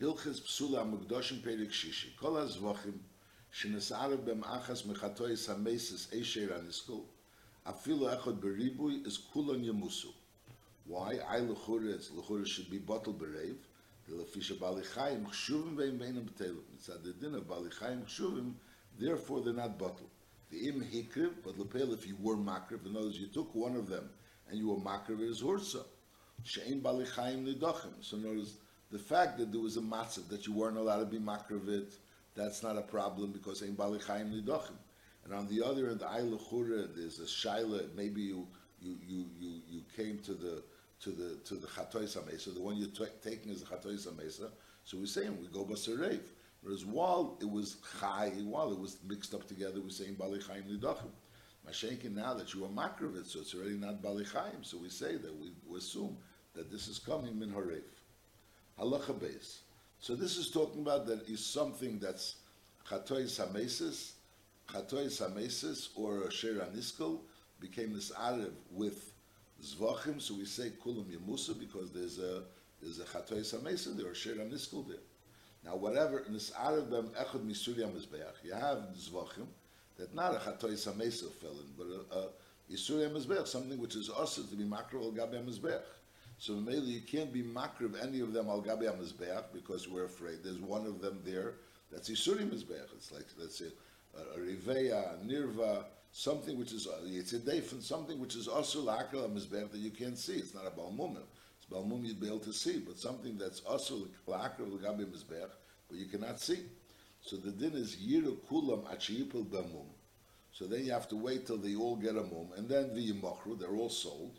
Psula Mugdoshim Perik Shishi. Kol HaZvachim Shenesarev Bem Achas Mechatoy Samesis Eisher Aniskul Afilu Echad Beribui is Kulon Yemusu. Why? I Lechura, it's Lechura should be bottled berev. The Lefisha Bali Chaim Chshuvim Veim Beinam B'Telem. It's at the din of Bali Chaim Chshuvim, therefore they're not bottled. The Im Hikriv, but Lepel, if you were Makriv, in other words, you took one of them and you were Makriv, it is Hursa. Shein Bali Chaim Nidachim. So words, the fact that there was a matzav that you weren't allowed to be makrivit, that's not a problem because ein bali chaim nidachim. And on the other end, the Lechura, there's a shaila. Maybe you you you you you came to the to the to the chatois hamesa. The one you're t- taking is the chatois hamesa. So we're saying we go basarev. Whereas while it was chai, while it was mixed up together, we're saying bali chaim nidachim. Mashenkin now that you are makrivit, so it's already not bali chaim. So we say that we, we assume that this is coming min harev. Halacha base. So this is talking about that is something that's chatoy samesis, chatoy samesis, or a shir aniskal became this arev with zvachim. So we say kulam yemusa because there's a there's a chatoy samesis there or shir aniskal there. Now whatever in this arev bem echad misurya mizbeach, you have zvachim that not a chatoy samesis fell in, but a, a Yisuria Mizbech, something which is also to be makro al gabi Mizbech. So mainly you can't be makriv any of them al gabi mizbeach because we're afraid there's one of them there that's isuri mizbeach. It's like let's say a, a riveya, a nirva, something which is it's a and something which is also lakal mizbeach that you can't see. It's not a balmumim. It's balmum you'd be able to see, but something that's also lakal gabi mizbeach, but you cannot see. So the din is yiru kulam achiyipul bamum. So then you have to wait till they all get a mum, and then the they're all sold.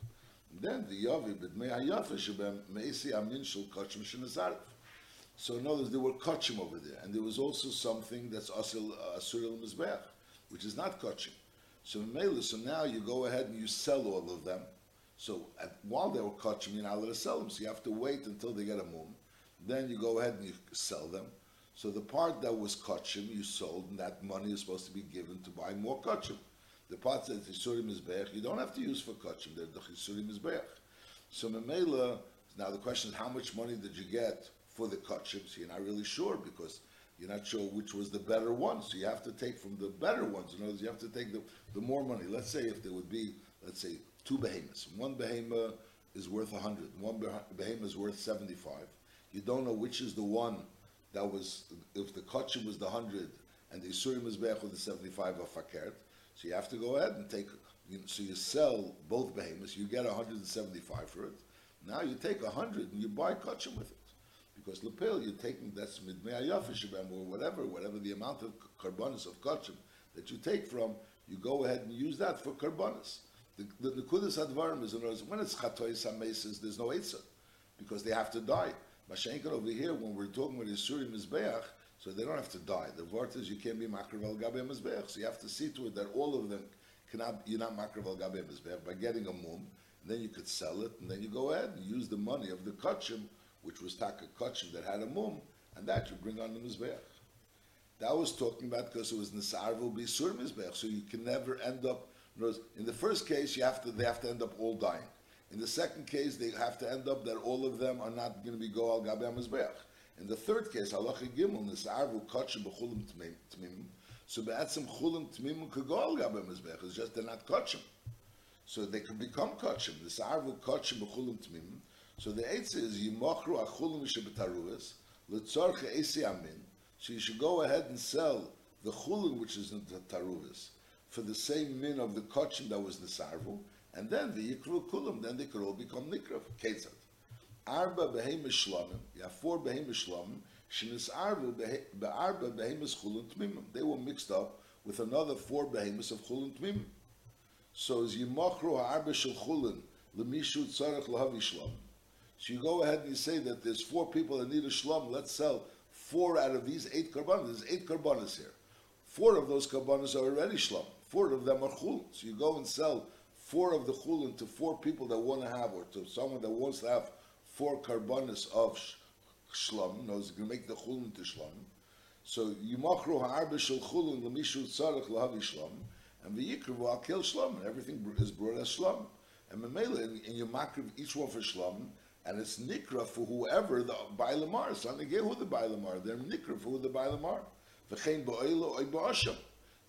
Then the Yavi b'dmei hayafa shebem meisi amin shel kachim shenazarif. So in other words, there were kachim over there, and there was also something that's asil uh, asuril mizbeach, which is not kachim. So Mela, so now you go ahead and you sell all of them. So at, while they were kachim, you're not allowed to sell them. So you have to wait until they get a mum. Then you go ahead and you sell them. So the part that was kachim you sold, and that money is supposed to be given to buy more kachim. The parts that Chisurim Mizbeach, you don't have to use for Kachim, they're the Chisurim Mizbeach. So Memela, now the question is how much money did you get for the Kachim? So you're not really sure because you're not sure which was the better one. So you have to take from the better ones. In other words, you have to take the, the more money. Let's say if there would be, let's say, two behemoths. One behemoth is worth 100, one behemoth is worth 75. You don't know which is the one that was, if the Kachim was the 100 and the Isurim Mizbeach was the 75 of Fakert, so you have to go ahead and take, so you sell both behemoths, you get 175 for it. Now you take 100 and you buy kachim with it. Because lapel, you're taking, that's midmei or whatever, whatever the amount of carbonis of kachim that you take from, you go ahead and use that for carbonis. The, Nekudas Advarim is, in other words, when it's chatoy samesis, there's no Eitzah, because they have to die. Mashenka over here, when we're talking with Yisuri Mizbeach, so they don't have to die. The word is you can't be makriv al gabe mizbeach. So you have to see to it that all of them cannot. You're not makriv al gabe mizbeach by getting a mum. And then you could sell it, and then you go ahead and use the money of the kachim, which was taka kachim that had a mum, and that you bring on the mizbeach. That was talking about because it was nisarvu bisur mizbeach. So you can never end up. In the first case, you have to. They have to end up all dying. In the second case, they have to end up that all of them are not going to be go al gabe mizbeach. In the third case, halacha gimel nisarvu kachim b'chulim tmim. So be'atzim chulim tmim kagol gabe mizbech. It's just they're not kachim. So they can become kachim. Nisarvu kachim b'chulim tmim. So the eitzah is yimochru achulim shebetaruas letzorche esi amin. So you should go ahead and sell the chulim which is in the taruas for the same min of the kachim that was nisarvu, and then the yikru kulim. Then they could all become nikrav. Ketzat. Arba behemoth shlomim. You have four behemoth shlomim. Shinis arba be'arba behemoth chulun tmimim. They were mixed up with another four behemoths of chulun tmimim. So as yimachru ha'arba shel chulun lemishu tzarech lahavi shlomim. So you go ahead and you say that there's four people that need a shlom. Let's sell four out of these eight karbanas. There's eight karbanas here. Four of those karbanas are already shlom. Four of them are chulun. So you go and sell four of the chulun to four people that want to have, or to someone that wants to have four carbonis of shlom, no, it's going to make the chulun to shlom. So yimachru ha'arba shel chulun l'mishu tzarech lahavi shlom, and v'yikru al kel shlom, and everything is brought as shlom. And memela, and you makriv each one for shlom, and it's nikra for whoever the bailamar. So they get who the bailamar. They're nikra for who the bailamar. V'chein ba'asham.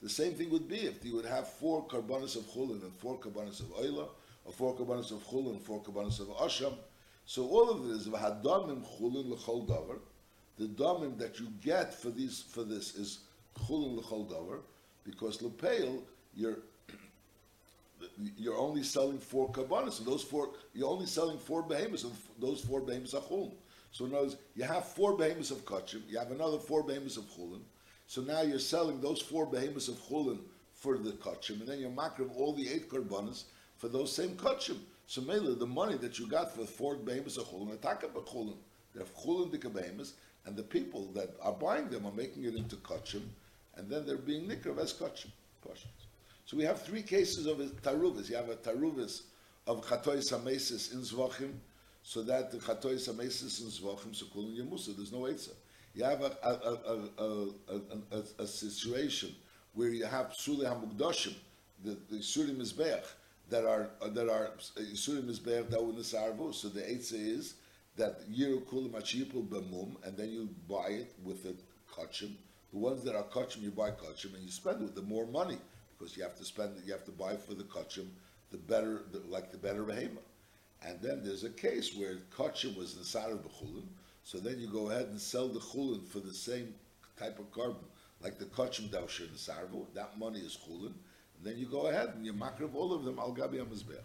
The same thing would be if you would have four karbanis of chulin and four karbanis of oila, or four karbanis of chulin and four karbanis of asham. So all of it is v'hadamim chulin l'chol davar. The damim that you get for these for this is chulin l'chol davar, because lepeil you're you're only selling four karbanis, and those four you're only selling four behemoths, and those four behemoths are chulin. So in words, you have four behemoths of kachim, you have another four behemoths of chulin. So now you're selling those four behemoths of chulin for the kachim, and then you're makrim all the eight karbanis for those same kachim. So mainly the money that you got for four behemoths of chulin, attack up chulin. They're chulin behemoths, and the people that are buying them are making it into kachim, and then they're being nikrav as kachim. So we have three cases of taruvis. You have a taruvis of chatoy samesis in zvachim, so that the chatoy samesis in zvachim so kulin yemusa. There's no etza. You have a, a, a, a, a, situation where you have suli hamugdashim, the, the suli mizbeach, that are that are suli mizbeach were nisarvu. So the etza is that yiru kulim achipul b'mum, and then you buy it with the kachim. The ones that are kachim, you buy kachim, and you spend with the more money because you have to spend, you have to buy for the kachim the better, the, like the better behema. And then there's a case where kachim was of b'chulin, so then you go ahead and sell the chulin for the same type of carbon, like the kachim dausher sarvo. That money is chulin, then you go ahead and you makrav all of them al gabi amizbech.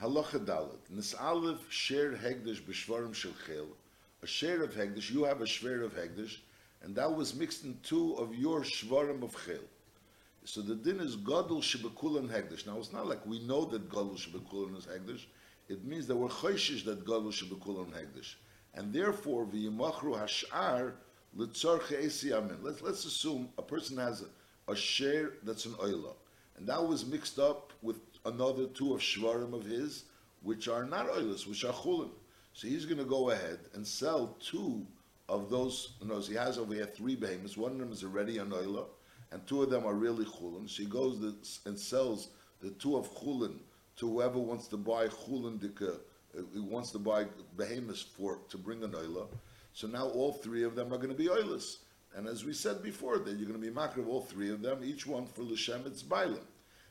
Halacha dalet nisalev share hegdish b'shvarim shel chel. A share of hegdish, you have a share of hegdish, and that was mixed in two of your shvarim of chel. So the din is gadol shebekulan hegdish. Now it's not like we know that gadol shebekulan is hegdish. It means that we're choishish that gadol shebekulan hegdish, and therefore v'yimachru hashar litzarche esiyamin. Let's let's assume a person has a, a share that's an oila, and that was mixed up with another two of shvarim of his, which are not oilas, which are chulin. So he's going to go ahead and sell two of those. You know, he has over here three behemoths. One of them is already an oila and two of them are really chulin. She goes and sells the two of chulin to whoever wants to buy chulin dika, uh, who wants to buy behemoths for to bring an oila. So now all three of them are going to be oilers. And as we said before, that you're going to be makriv all three of them, each one for l'shem it's bailim.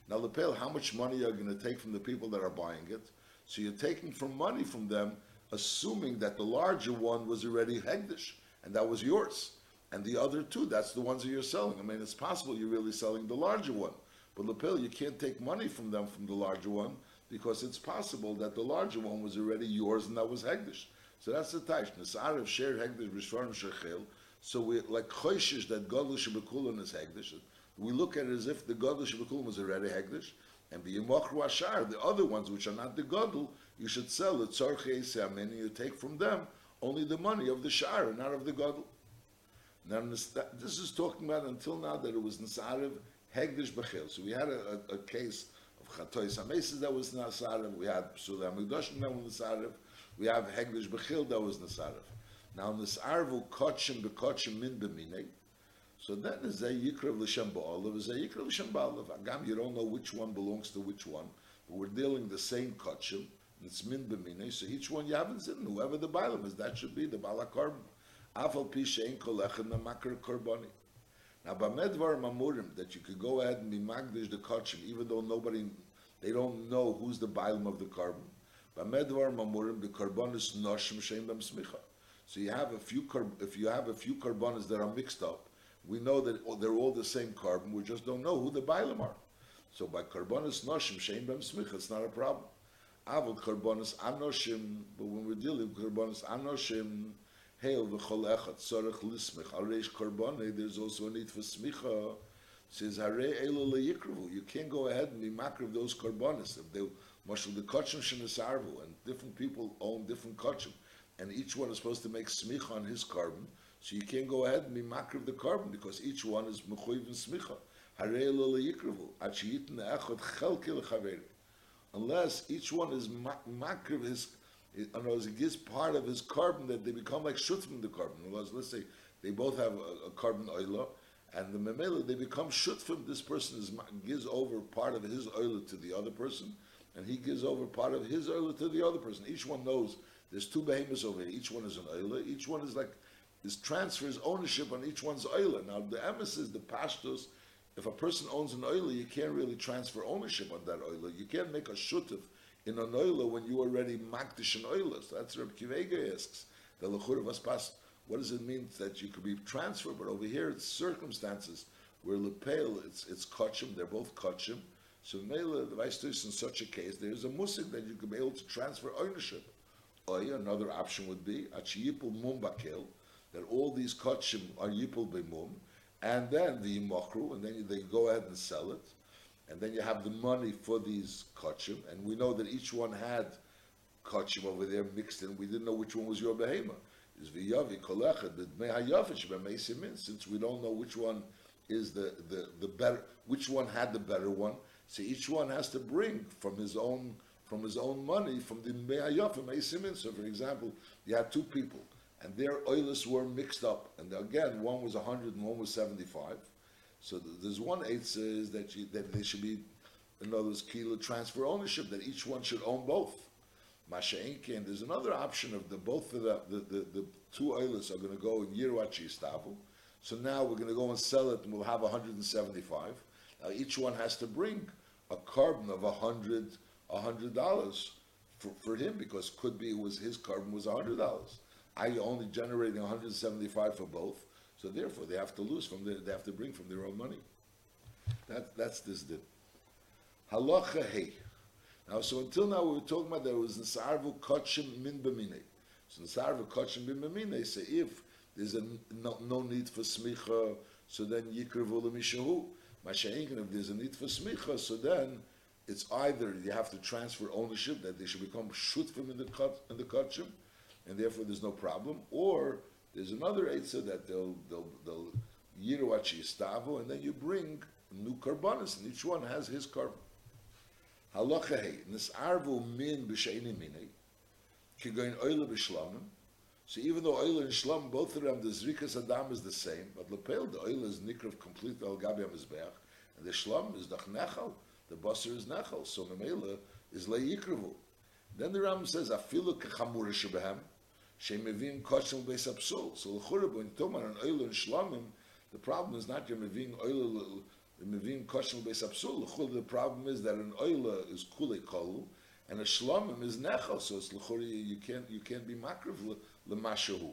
Now lepel, how much money are you going to take from the people that are buying it? So you're taking from money from them, assuming that the larger one was already hegdish, and that was yours. And the other two, that's the ones that you're selling. I mean, it's possible you're really selling the larger one. But Lapel, you can't take money from them from the larger one because it's possible that the larger one was already yours and that was Hegdish. So that's the Taish. Nisarav shared Hegdish Bishvarim Shechel. So we like Choishish that Godlu Shabbakulun is Hegdish. We look at it as if the Godlu Shabbakulun was already Hegdish. And the Yimachru Ashar, the other ones which are not the Godlu, you should sell the Tzorche and you take from them only the money of the Shar, not of the Godlu. Now, this is talking about until now that it was Nisarev Hegdish Bechil. So we had a, a, a case of Chatoy Samesis that was Nisarev, we had Psula Amigdoshim that was Nisarev, we have Hegdish Bechil that was Nisarev. Now, Nisarev Kotchim Bekotchim Min Bemine. So then is a Yikrav L'Shem Ba'alav, is a Yikrav L'Shem Ba'alav. Agam, you don't know which one belongs to which one, but we're dealing the same Kotchim, and it's Min Bemine, so each one you haven't seen, whoever the Bailam is, that should be the Balakarbon. Afal pishein kolechem makar korbani. Now, b'medvar mamurim that you could go ahead and be magdish the kachim, even though nobody, they don't know who's the bailam of the carbon. B'medvar mamurim the karbonis noshim shein b'm smicha. So you have a few if you have a few carbonas that are mixed up, we know that they're all the same carbon. We just don't know who the bailam are. So by karbonis noshim shein b'm smicha, it's not a problem. Avol karbonis anoshim, but when we're dealing with karbonis anoshim, Hail v'chol echad tzorech lismich areish korbane. There's also a need for smicha. Says harei elo leyikruvu. You can't go ahead and be makriv those korbanos. If they mashal the kachim shenesarvu, and different people own different kachim, and each one is supposed to make smicha on his carbon. So you can't go ahead and be makriv the carbon because each one is mechuyev and smicha. Harei. Unless each one is makriv his in other he gives part of his carbon that they become like shutfim the carbon. Words, let's say they both have a, a carbon oila, and the memela they become shutfim. This person is, gives over part of his oila to the other person, and he gives over part of his oila to the other person. Each one knows There's two behemoths over here. Each one is an oiler. Each one is like is transfers ownership on each one's oiler. Now the emes the pashtos. If a person owns an oiler, you can't really transfer ownership on that oiler. You can't make a shutif in an oiler when you already makdish an oiler. So that's Reb Kivega asks. The lechur of pas. What does it mean that you could be transferred? But over here, it's circumstances where lepel, it's it's kachim. They're both kachim. So Mela, the vice in such a case, there's a musik that you could be able to transfer ownership. Or another option would be achiyipul mumbakel that all these kachim are yipul b'mum, and then the yimachru, and then they go ahead and sell it, and then you have the money for these kachim, and we know that each one had kachim over there mixed in. We didn't know which one was your behema. Is v'yavi kolechet mehayafish b'meisimin. Since we don't know which one is the, the, the better, which one had the better one, so each one has to bring from his own from his own money from the me'ayafim meisimin. So, for example, you had two people and their oilers were mixed up. And again, one was 100 and one was 75. So there's one says that, you, that they should be, in other words, kilo transfer ownership, that each one should own both. Masha'inke, and there's another option of the both of the, the, the, the two oilers are going to go in Yirwachi Stavu. So now we're going to go and sell it and we'll have 175. Now each one has to bring a carbon of 100 $100 for, for him because could be it was his carbon was $100. I only generating 175 for both, so therefore they have to lose from their, they have to bring from their own money. That, that's this din. Halacha hey. Now, so until now we were talking about that it was Nsarvu Kotchim Min B'minei. So Nsarvu Kotchim Min B'minei say if there's a, no, no need for smicha, so then Yikrevu L'mishahu. Masha'inkin, if there's a need for smicha, so then it's either you have to transfer ownership, that they should become shutfim in the, in the Kotchim, and therefore there's no problem. Or there's another Eitzah that they'll they'll they'll stavo, and then you bring new karbanis, and each one has his carbon. Halacha nisarvu min b'sheini minei, kigoin oile b'shlamim. So even though oil and shlam, both of them, the zrikas adam is the same, but lepel, the oil is nikrav complete al gabi mizbeach, and the shlam is dach nechal, the basar is nechal, so memela is leyikravu. Then the Ram says, afilu kechamura shebehem, shemevim koshel beis apsul. So talk about an oil and shlamim, the problem is not you're mevim oil, mevim koshel beis apsul. L'chura, the problem is that an oil is kule kolu, and a shlamim is nechal, so it's l'chura, you can't, you can't be makriv l'mashahu.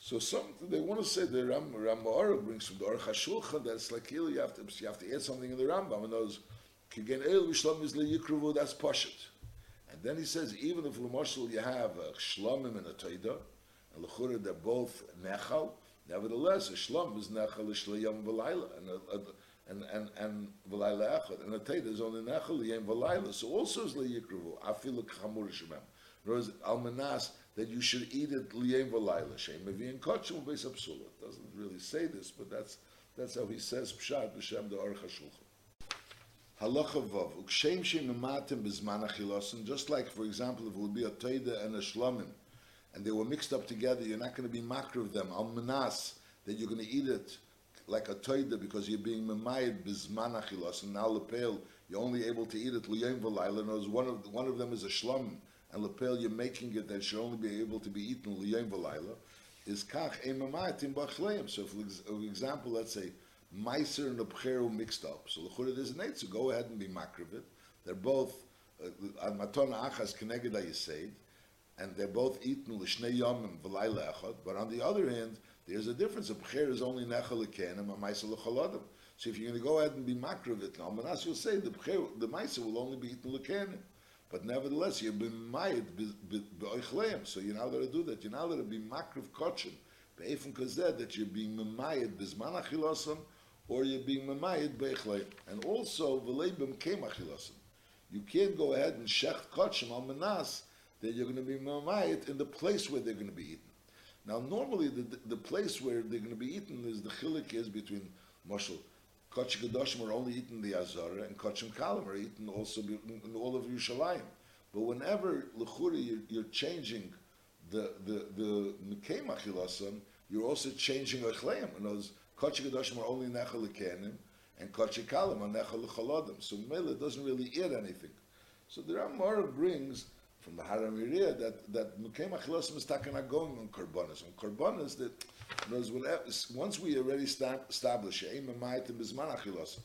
So some they want to say the Ram Ramara brings from the Aruch HaShulchan that it's like you have to you have to add something in the Rambam and those kigen el v'shlam is leyikruvu that's pashut. And then he says, even if Lamashal you have a shlomim and a taida, and lechura they're both nechal, nevertheless a shlom is nechal shlayam v'layla, and and and and v'layla echad, and a taida is only nechal yem v'layla, so also is leyikruvu, afilu k'chamur shemem. Whereas almanas that you should eat it liyem v'layla, shem mevi'in kotchum beis absula. Doesn't really say this, but that's that's how he says pshat b'shem the Aruch HaShulchan. Halacha Vav, Ukshem Shem Mematim Bizman Achilosin, just like, for example, if it would be a Toida and a Shlomim, and they were mixed up together, you're not going to be makr of them, al manas, that you're going to eat it like a Toida because you're being Memayed Bizman Achilosin. Now Lepel, you're only able to eat it Liyem V'layla, and one of, one of them is a Shlomim, and Lepel, you're making it that should only be able to be eaten Liyem V'layla, is Kach Ein Mematim Bachleim. So, for example, let's say, Meiser and Abcheru mixed up. So the Chura is an so go ahead and be makrivit. They're both uh, on Matona Achas Keneged Yisaid, and they're both eaten l'shnei yomim v'layla echad. But on the other hand, there's a difference. A bcher is only nechal l'kenim, a meiser l'chaladim. So if you're going to go ahead and be makrivit now, Manas will say the bcher, the meiser will only be eaten l'kenim. But nevertheless, you've been mayed be'oichleim. So you're not to do that. You're not to be makriv kotchim. Be'efim kazed, that you're being memayed bizman achilosam, or you're being mamayid beichlei. And also, v'leibim came achilasim. You can't go ahead and shech kachim al manas that you're going to be mamayid in the place where they're going to be eaten. Now, normally, the, the, place where they're going to be eaten is the chilik is between Moshel. Kachim Kedoshim are only eaten the Azara, and Kachim Kalim are eaten also in all of Yerushalayim. But whenever Lechuri you're, you're changing the the the Mekem Achilasam, you're also changing Achleim. In those Kochi Kedoshim are only Nechel Kenim, and Kochi Kalim are Nechel Chaladim. So Mela doesn't really eat anything. So the Ramar brings from the Haramiriya that that Mekayim Achilosim is not going on Korbanos. On Korbanos, that once we already establish Eim Maitim Bizman Achilosim,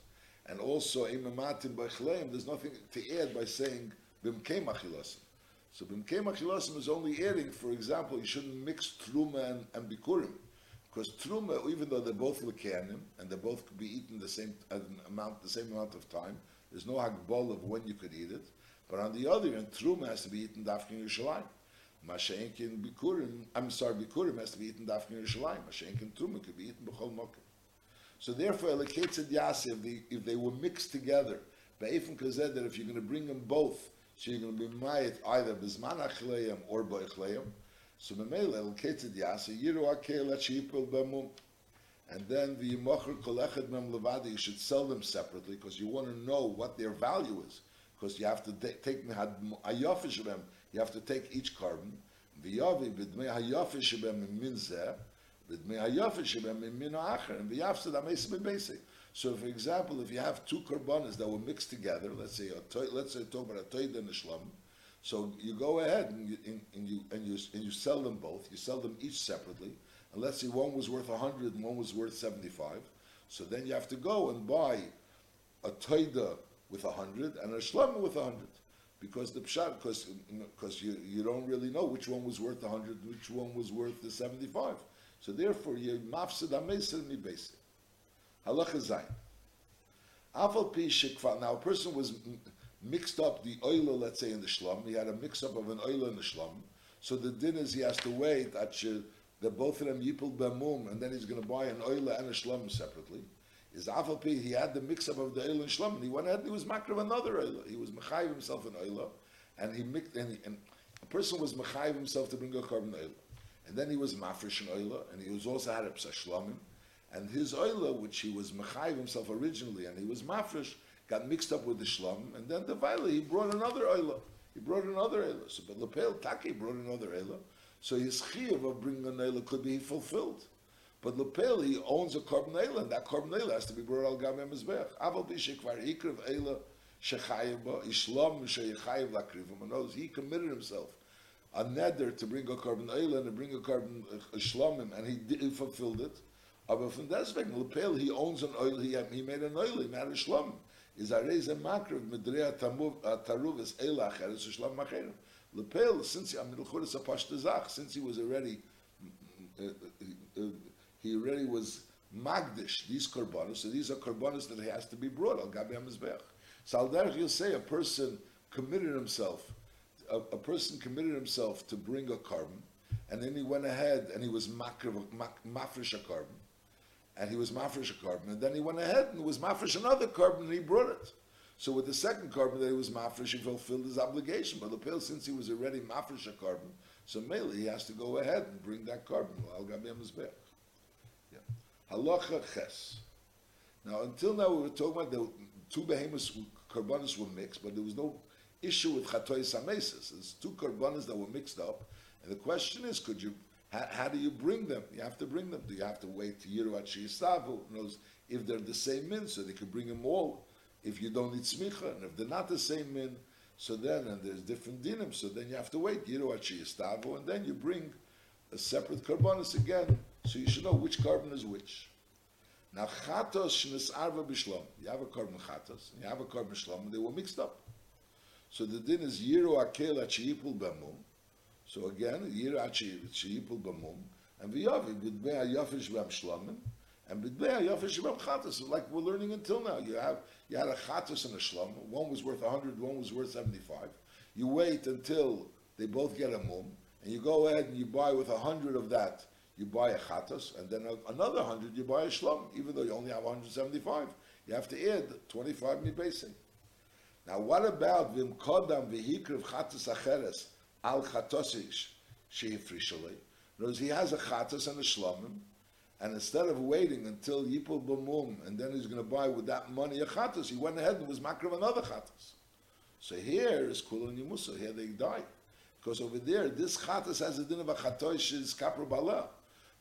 and also Eim Maitim Bechleim, there's nothing to add by saying Bimkayim Achilosim. So Bimkayim Achilosim is only adding, for example, you shouldn't mix Truma and, and Bikurim. Because Truma, even though they're both Lekanim, and they both could be eaten the same uh, amount, the same amount of time, there's no hagbol of when you could eat it. But on the other hand, Truma has to be eaten Dafkin Yerushalayim. Masha'enkin Bikurim, I'm sorry, Bikurim has to be eaten Dafkin Yerushalayim. Masha'enkin Truma could be eaten B'chol Mokim. So therefore, Eliketzed Yasi, if they, were mixed together, Be'efim Kazed, that if you're going to bring them both, so you're going to be Mayit either Bizman Achleim or Bo'echleim, so Memele, Eliketzed Yasi, Yiru Akel Achipel B'mum, and then the Yimocher Kolechad Mem Levadi, you should sell them separately because you want to know what their value is because you have to take hayofish them. You have to take each carbon. V'yavi b'dmei hayofish them min zeh, b'dmei hayofish them min acher, and v'yafsa dameis b'basic. So, for example, if you have two carbonas that were mixed together, let's say let's say talk about a toid and a shlum, so you go ahead and you, and, and you and you and you sell them both. You sell them each separately, and let's say one was worth hundred and one was worth seventy-five. So then you have to go and buy a toida with a hundred and a shlama with a hundred. Because the pshat, because because you, you don't really know which one was worth a hundred, which one was worth the seventy-five. So therefore, you mafsid ameser mi basic. Halacha zayin. Afal pi shikva. Now a person was mixed up the oil, let's say in the shlum. He had a mix up of an oil in the shlum. So the din is he has to wait that that both of them yipul b'mum, and then he's going to buy an oil and a shlum separately is Afalpi, he had the mix-up of the Eil and Shlom, and he went ahead and he was makriv another Eil. He was mechayiv himself in Eil, and he mixed, and, and a person was mechayiv himself to bring a carbon Eil. And then he was mafresh in Eil, and he was also had a Psa Shlomim, and his Eil, which he was mechayiv himself originally, and he was mafresh, got mixed up with the Shlom, and then the Vaila, he brought another Eil. He brought another Eila. So, but Lepel Taki brought another Eila. So his chiyuv of bringing an Eila could be fulfilled. But Lepel, he owns a carbon and that carbon has to be brought al gam mizbech. Aval bishikvar ikriv eila shechayev ba, ishlam shechayev lakrivim. In other he committed himself a neder to bring a carbon and to bring a carbon a shlamim, and he, he fulfilled it. Aber from deswegen, Lepel, he owns an oil, he, he made an oil, he made a shlam. Is a reise makriv medrea taruv is eila acheres shlam macherim. Lepel, since he, I mean, since he was already uh, uh, uh, he already was magdish these korbanos, so these are korbanos that has to be brought al gabi hamizbeach. So al you'll say a person committed himself, a, a, person committed himself to bring a carbon, and then he went ahead and he was mafresh a carbon, and he was mafresh a carbon, and then he went ahead and was mafresh another carbon and he brought it. So with the second carbon that he was mafresh, he fulfilled his obligation. But the pill, since he was already mafresh a carbon, so mainly he has to go ahead and bring that carbon. Halacha ches. Now, until now, we were talking about the two behemoths, karbanis were mixed, but there was no issue with chatoy samesis. There's two karbanis that were mixed up, and the question is, could you, how, how, do you bring them? You have to bring them. Do you have to wait to Yiruat Shiyistavu? Knows if they're the same min, so they can bring them all. If you don't need smicha, and if they're not the same min, so then, and there's different dinim, so then you have to wait Yiruat Shiyistavu, and then you bring a separate karbanis again so you should know which carbon is which. Now, chatos shnis arva b'shlom. You have a carbon chatos, and you have a carbon shlom, and they were mixed up. So the din is yiru akel achiyipul b'mum. So again, yiru achiyipul b'mum. And v'yavi, b'dbei ha'yafish b'am shlomim, and b'dbei ha'yafish b'am chatos. Like we're learning until now. You have, you had a chatos and a shlom. One was worth 100, one was worth 75. You wait until they both get a mum, and you go ahead and you buy with a hundred of that you buy a chatos, and then another hundred you buy a shlom, even though you only have 175. You have to add 25 mibasing. Now, what about vim kodam v'hikriv chatos acheres al chatosish sheifrishalei? Knows he has a chatos and a shlomim, and instead of waiting until yipul b'mum, and then he's going to buy with that money a chatos, he went ahead and was makriv another chatos. So here is kulon yimusa. Here they die. Because over there, this chatas has a din of a chatoish is kapra balah.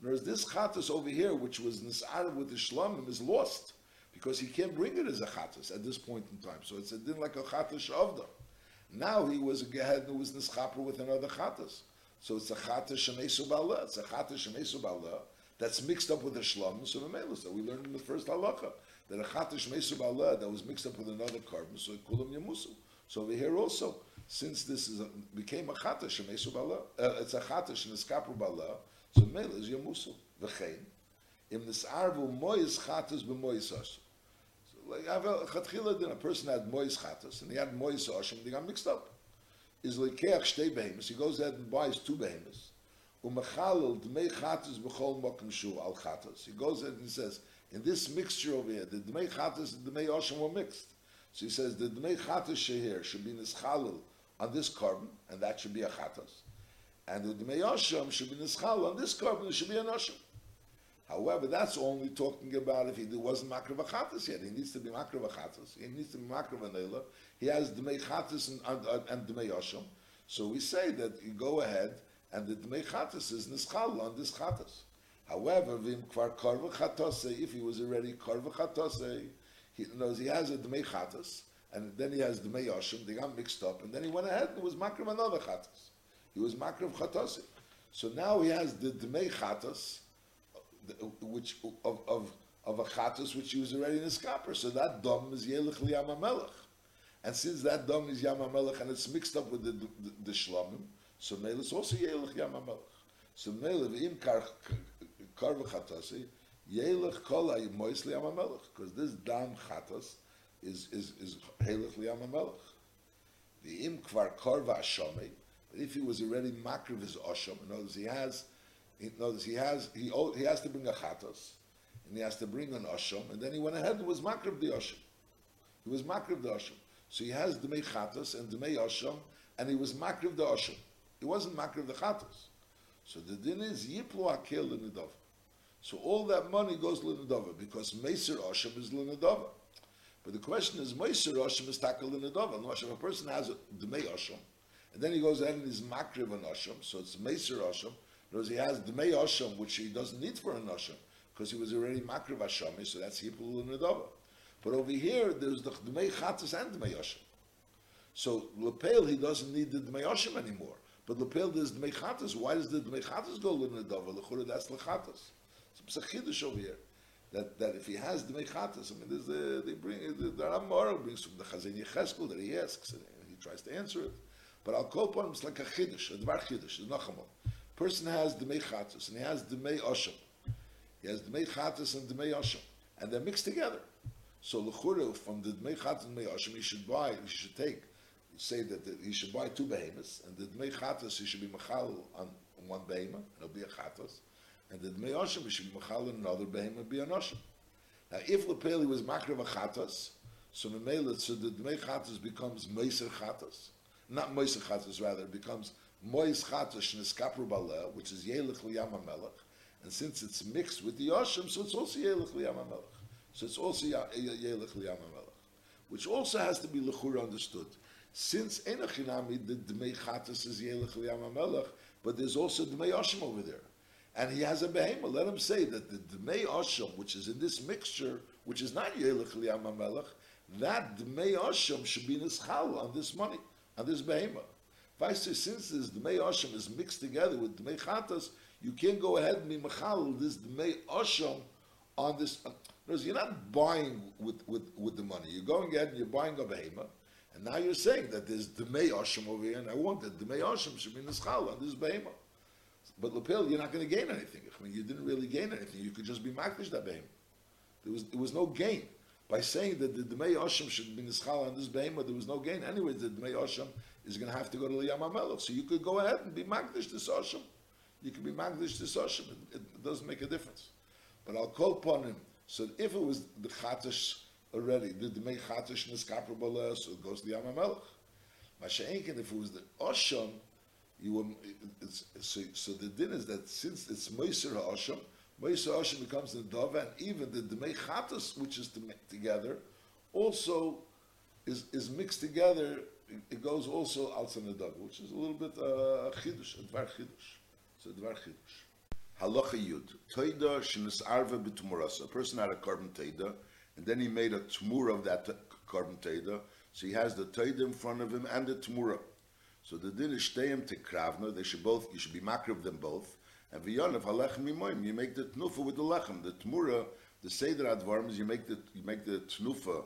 Whereas this chatas over here, which was nisar with the shlamim, is lost because he can't bring it as a chatas at this point in time. So it's a din like a chatas shavda. Now he was a gehed who was nischaper with another chatas. So it's a chatas shemesu ba'aleh. It's a chatas shemesu ba'aleh that's mixed up with a shlom. So the that we learned in the first halacha that a chatas shemesu ba'aleh that was mixed up with another carbon. So kulam yamusu. So over here also, since this is a, became a chatas shemesu ba'aleh, uh, it's a chatas sheniskaper ba'aleh. So mele is yamusu v'chein. Im nisarvu moyis chatas b'moyis asu. Like I have a khatkhila then a person had mois khatas and he had mois oshim they got mixed up. Is like kach shtei behemoths he goes ahead and buys two behemoths. Um mechalel dmei khatas bechol mokem shu al khatas he goes ahead and says in this mixture over here the dmei khatas and dmei oshim were mixed. So he says the dmei khatas sheher should be nischalel on this carbon and that should be a khatas and the dmei oshim should be nischalel on this carbon it should be an oshim However, that's only talking about if he wasn't makra v'chatas yet. He needs to be makra v'chatas. He needs to be makra v'neila. He has dmei chatas and, and, and dmei yoshim. So we say that you go ahead and the dmei chatas is nischal on this chatas. However, vim kvar karva if he was already karva he knows he has a dmei chatas, and then he has dmei yoshim, they got mixed up, and then he went ahead and was makra another chatas. He was makra chatase. So now he has the dmei chatas, which of of of a chatus which he was already in his copper. So that dom is yelich liyam melech. And since that dom is yam melech and it's mixed up with the the, the shlomim, so mele is also yelich yam melech. So mele v'im kar kar v'chatasi yelich kol mois liyam melech because this dam chatas is is is yelich liyam melech. V'im kvar kar v'ashomei. If he was already makriv his osham, in other words, he has he knows he has he he has to bring a chatos, and he has to bring an osham, and then he went ahead and was makrib the osham. He was makrib the osham. So he has the mei chatos and the mei osham, and he was makrib the osham. He wasn't makrib the chatos. So the din is yiplu akel l'nedava. So all that money goes l'nedava because meiser osham is l'nedava. But the question is, meiser osham is takel l'nedava. If a person has the mei osham, and then he goes ahead and is makrib an osham, so it's meiser osham, because he has the Dmei Osham, which he doesn't need for an Osham, because he was already Makriv Hashami, so that's Hipul and Nedava. But over here, there's the Dmei Chatzis and Dmei Osham. So Lepel, he doesn't need the Dmei Osham anymore. But Lepel, there's Dmei Chatzis. Why does the Dmei Chatzis go to Nedava? Lechura, that's Lechatzis. It's a Chiddush over here. That, that if he has Dmei Chatzis, I mean, there's a, they bring, the, the Ram brings from the Chazon Yechezkel that he asks, and he tries to answer it. But I'll call upon him, it's like a Chiddush, a Dvar Chiddush, a Nachamon person has the chatus and he has the mei osham. He has the mei chatus and the mei osham, and they're mixed together. So lechura from the mei chatus and mei osham, he should buy, he should take, say that he should buy two behemoths, and the mei chatus he should be machal on one behemoth, it'll be a chatus, and the mei osham he should be machal on another behemoth, be an osham. Now, if lepeli was makra a chatas, so the so the mei chatas becomes meiser chatas, not meiser chatas, rather, it becomes mois chatosh neskapru baleh, which is yelich liyam melech, and since it's mixed with the yoshim, so it's also yelich liyam melech. So it's also yelich liyam melech, which also has to be lechura understood. Since enochinami the dmei chatos is yelich liyam melech, but there's also dmei yoshim over there. And he has a behemoth. Let him say that the dmei osham, which is in this mixture, which is not yelich liyam melech, that dmei osham should be nischal on this money, on this behemoth. Du, since this Dmei Osham is mixed together with Dmei Chatas, you can't go ahead and be Mechal this Dmei Osham on this. Because you're not buying with, with, with the money. You're going ahead and you're buying a behema, and now you're saying that there's Dmei Osham over here, and I want that Dmei Osham should be Nischal on this behema. But Lapil, you're not going to gain anything. I mean, you didn't really gain anything. You could just be Makdish that behema. There was, there was no gain. By saying that the Dmei Osham should be Nischal on this behema, there was no gain. Anyway, the Dmei Osham is going to have to go to the Yam So you could go ahead and be Magdish to Soshim. You could be Magdish to Soshim. It, it, doesn't make a difference. But I'll call upon him. So if it was the Chatish already, the Dmei Chatish Niskapra Bala, so it goes to the Yam HaMelech. Masha'enkin, if it was the Osham, you were, so, so the din is that since it's Moiser HaOsham, Moiser HaOsham becomes the Dova, and even the Dmei Chatas, which is together, also is, is mixed together it goes also al sanadab, which is a little bit uh, chidush, a dvar chidush. It's a dvar chidush. Halacha yud, toida shenis arve b'tumuras. A person had a carbon teida, and then he made a tumur of that carbon teida. So he has the Toida in front of him and the Tmura. So the din is shteim to kravna. They should both. You should be makriv them both. And v'yonav halechem mimoim. You make the tnufa with the lechem. The tmura, the seder advarim is you make the you make the tnufa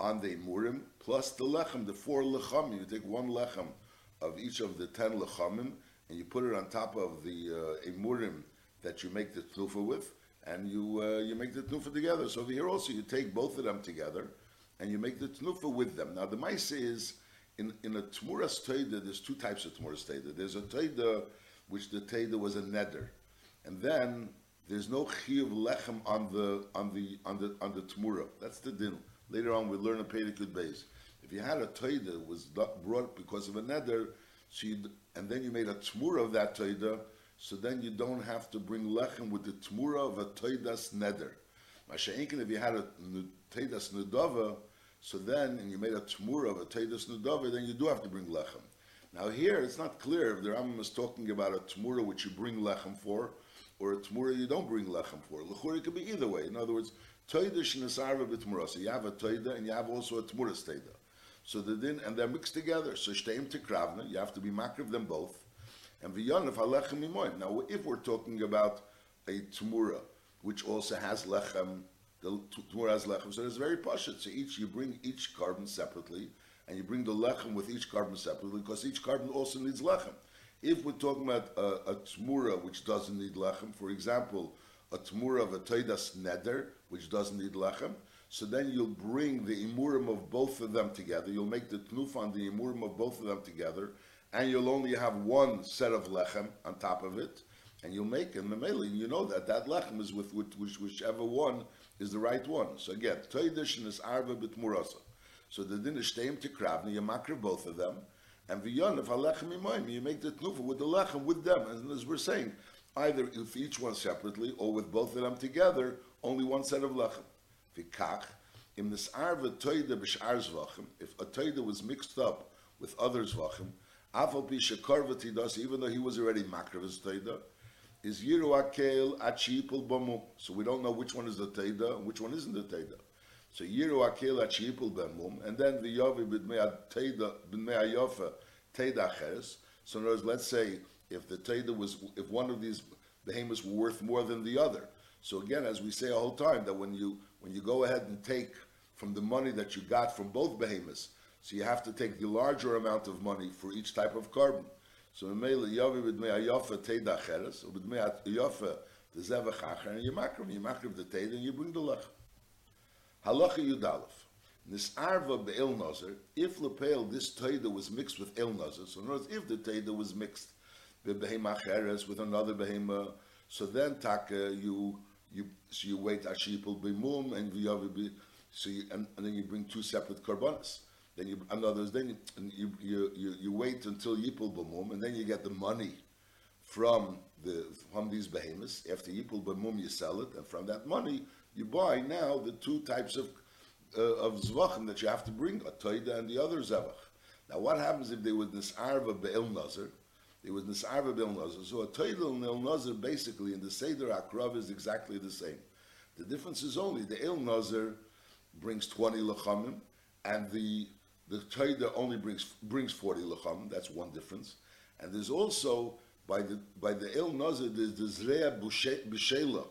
on the imurim plus the lechem, the four lechem. You take one lechem of each of the ten lechamim and you put it on top of the uh, that you make the tnufa with, and you uh, you make the tnufa together. So here also you take both of them together, and you make the tnufa with them. Now the ma'ase is in in a tmuras teida. There's two types of tmuras teida. There's a teida which the teida was a neder, and then there's no chiyuv lechem on the on the on the on the tmura. That's the din. Later on, we learn a Pedikud base. If you had a toida was brought because of a neder, so and then you made a tmura of that toida, so then you don't have to bring lechem with the tmura of a toidas neder. Masha'inkin, if you had a toidas nedava, so then, and you made a tmura of a toidas nedava, then you do have to bring lechem. Now here, it's not clear if the Rambam is talking about a tmura which you bring lechem for, or a tmura you don't bring lechem for. Lechura could be either way. In other words, toida shenasarva b'tmura. So you have a toida and you have also a tmura toida. So the din, and they're mixed together. So shteim tekravna, you have to be makriv them both. And v'yonif halechem imoim. Now, if we're talking about a tmura, which also has lechem, the tmura has lechem, so it's very pashut. So each, you bring each carbon separately, and you bring the lechem with each carbon separately, because each carbon also needs lechem. If we're talking about a, a tmura which doesn't need lechem, for example, a tmura of a toidas neder, which doesn't need lechem, so then you'll bring the imurim of both of them together. You'll make the tnuf on the imurim of both of them together, and you'll only have one set of lechem on top of it, and you'll make in a memeli. You know that that lechem is with, with whichever one is the right one. So again, toidish is arva bitmurasa. So the din is shteim tikravni, you makr both of them, and v'yonav halechem imoim, you make the tnufa with the lechem with them. And as we're saying, either with each one separately or with both of them together, only one set of lechem. Vikach, im b'shar if a toida was mixed up with other zvachim, afal pi shekarvati das, even though he was already as toida, is yiru akel achipul. So we don't know which one is the toida and which one isn't the toida. So yiru akel achipul bamum, and then the yavi b'dmei toida b'dmei ayofa toida ches. So in other words, let's say if the toida was, if one of these behemoths were worth more than the other. So again, as we say a whole time, that when you when you go ahead and take from the money that you got from both behemoths, so you have to take the larger amount of money for each type of carbon. So Mele Yavi with Me'ayofa Teda Cheres, with Me'ayofa the Zevach and you makrim, you the Teda, and you bring the Lech. Halacha Yudalef. Nisarva Be'el Nazar, if Lepel, this Teda was mixed with El Nazar, so in other words, if the Teda was mixed Be'behema Cheres with another Behema, so then Taka, you you so you wait ashipul b'mum and v'yavi so you, and, and, then you bring two separate karbanas. Then you another then you you, you you wait until yipul b'mum and then you get the money from the from these behemoths. After yipul b'mum you sell it and from that money you buy now the two types of uh, of zvachim that you have to bring a toida and the other zevach. Now what happens if there was this arva be'el nazar? It was Nisarva Bil Nazar. So a Toidel Nil Nazar basically in the Seder Akrav is exactly the same. The difference is only the El Nazar brings 20 Lachamim and the the Toida only brings brings 40 Lachamim. That's one difference. And there's also by the by the El Nazar there's the Zreya B'Shela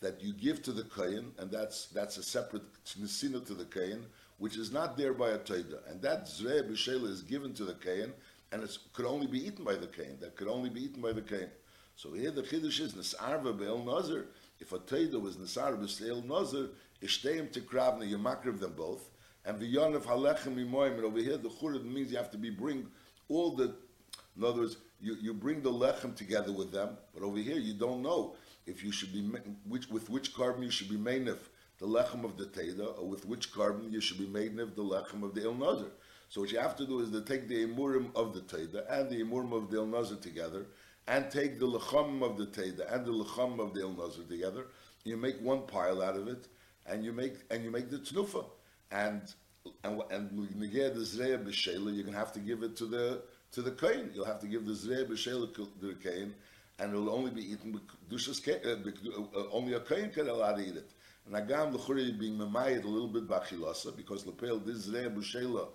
that you give to the Kayin, and that's that's a separate Nisina to the Kayin, which is not there by a Toida. And that Zreya B'Shela is given to the Kayin, and it could only be eaten by the cane. That could only be eaten by the cane. So here the chiddush is nesarva be'el nazar. If a teida was nesarva be'el nazar, ishteim to kravna, you makriv them both. And the yon of halechem imoim. And over here the churad means you have to be bring all the. In other words, you, you bring the lechem together with them. But over here you don't know if you should be which with which carbon you should be meinif the lechem of the teida, or with which carbon you should be meinif the lechem of the el nazar. So what you have to do is to take the imurim of the Teda and the imurim of the El Nazar together, and take the lecham of the Teda and the lecham of the El Nazar together. You make one pile out of it, and you make and you make the tnufa, and and and the zreya. You're gonna have to give it to the to the kain. You'll have to give the zreya b'shela to the kain, and it'll only be eaten uh, uh, only a kain can allow to eat it. And agam l'churi being memayed a little bit b'achilasa because the lepel this zreya b'shela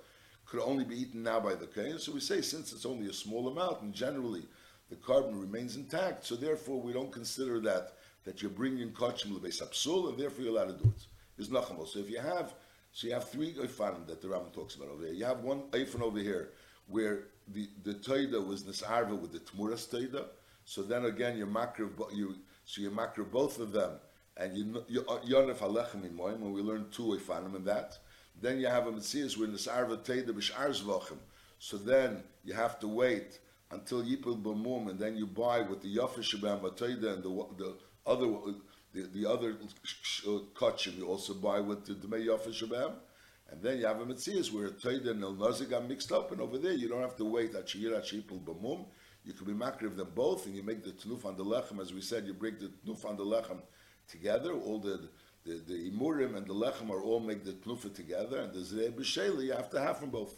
could only be eaten now by the Kohen. So we say since it's only a small amount and generally the carbon remains intact, so therefore we don't consider that that you're bringing kachim lebeis apsul, and therefore you're allowed to do it. it. Is nachamos. So if you have, so you have three oifanim that the Rambam talks about over here. You have one oifan over here where the the toida was nisarva with the tmuras toida. So then again, you're makriv, you so you makriv both of them, and you you yonef alechem in moim. When we learn two oifanim in that, then you have a mitzvah where nisarva toida b'shar zvachim. So then you have to wait until Yipul B'mum, and then you buy with the Yafish Shabam and the, the other the, the other kachim you also buy with the Dmei Yafish Shabam, and then you have a Metzias where Taida and El Nazik mixed up, and over there you don't have to wait at Shir at Yipul B'mum. You can be makriv them both, and you make the tnuf on the lechem, as we said, you break the tnuf on the lechem together. All the the, the imurim and the lechem are all make the tnufa together, and the zeh b'sheli you have to have from both.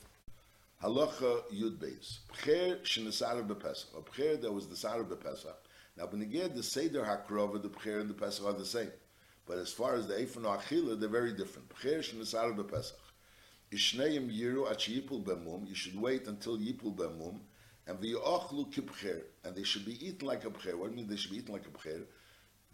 Halacha Yud Beis. Pcher shenesar bepesach. A pcher that was the sar bepesach. Now, beneged the seder hakrova, the pcher and the pesach are the same. But as far as the eifon achila, they're very different. Pcher shenesar bepesach. Ishneim yiru at yipul bemum. You should wait until yipul bemum. And v'yochlu kipcher. And they should be eaten like a pcher. What do you mean they should be eaten like a pcher?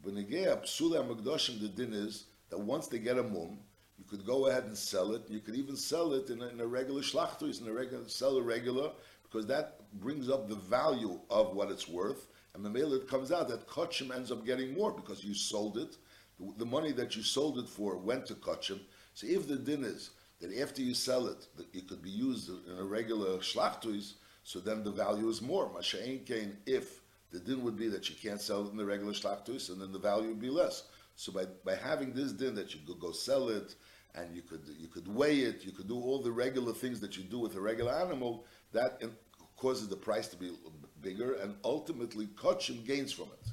Beneged psula magdoshim, the din is that once they get a mum, you could go ahead and sell it. You could even sell it in a, in a regular schlachtus, in a regular, sell a regular, because that brings up the value of what it's worth. And the mail it comes out that Kachim ends up getting more because you sold it. The, the money that you sold it for went to Kachim. So if the din is that after you sell it, that it could be used in a regular schlachtus, so then the value is more. Masha'in kain, if the din would be that you can't sell it in the regular schlachtus, and then the value would be less. So by, by having this din that you could go sell it, and you could you could weigh it, you could do all the regular things that you do with a regular animal, that causes the price to be bigger, and ultimately kachim gains from it.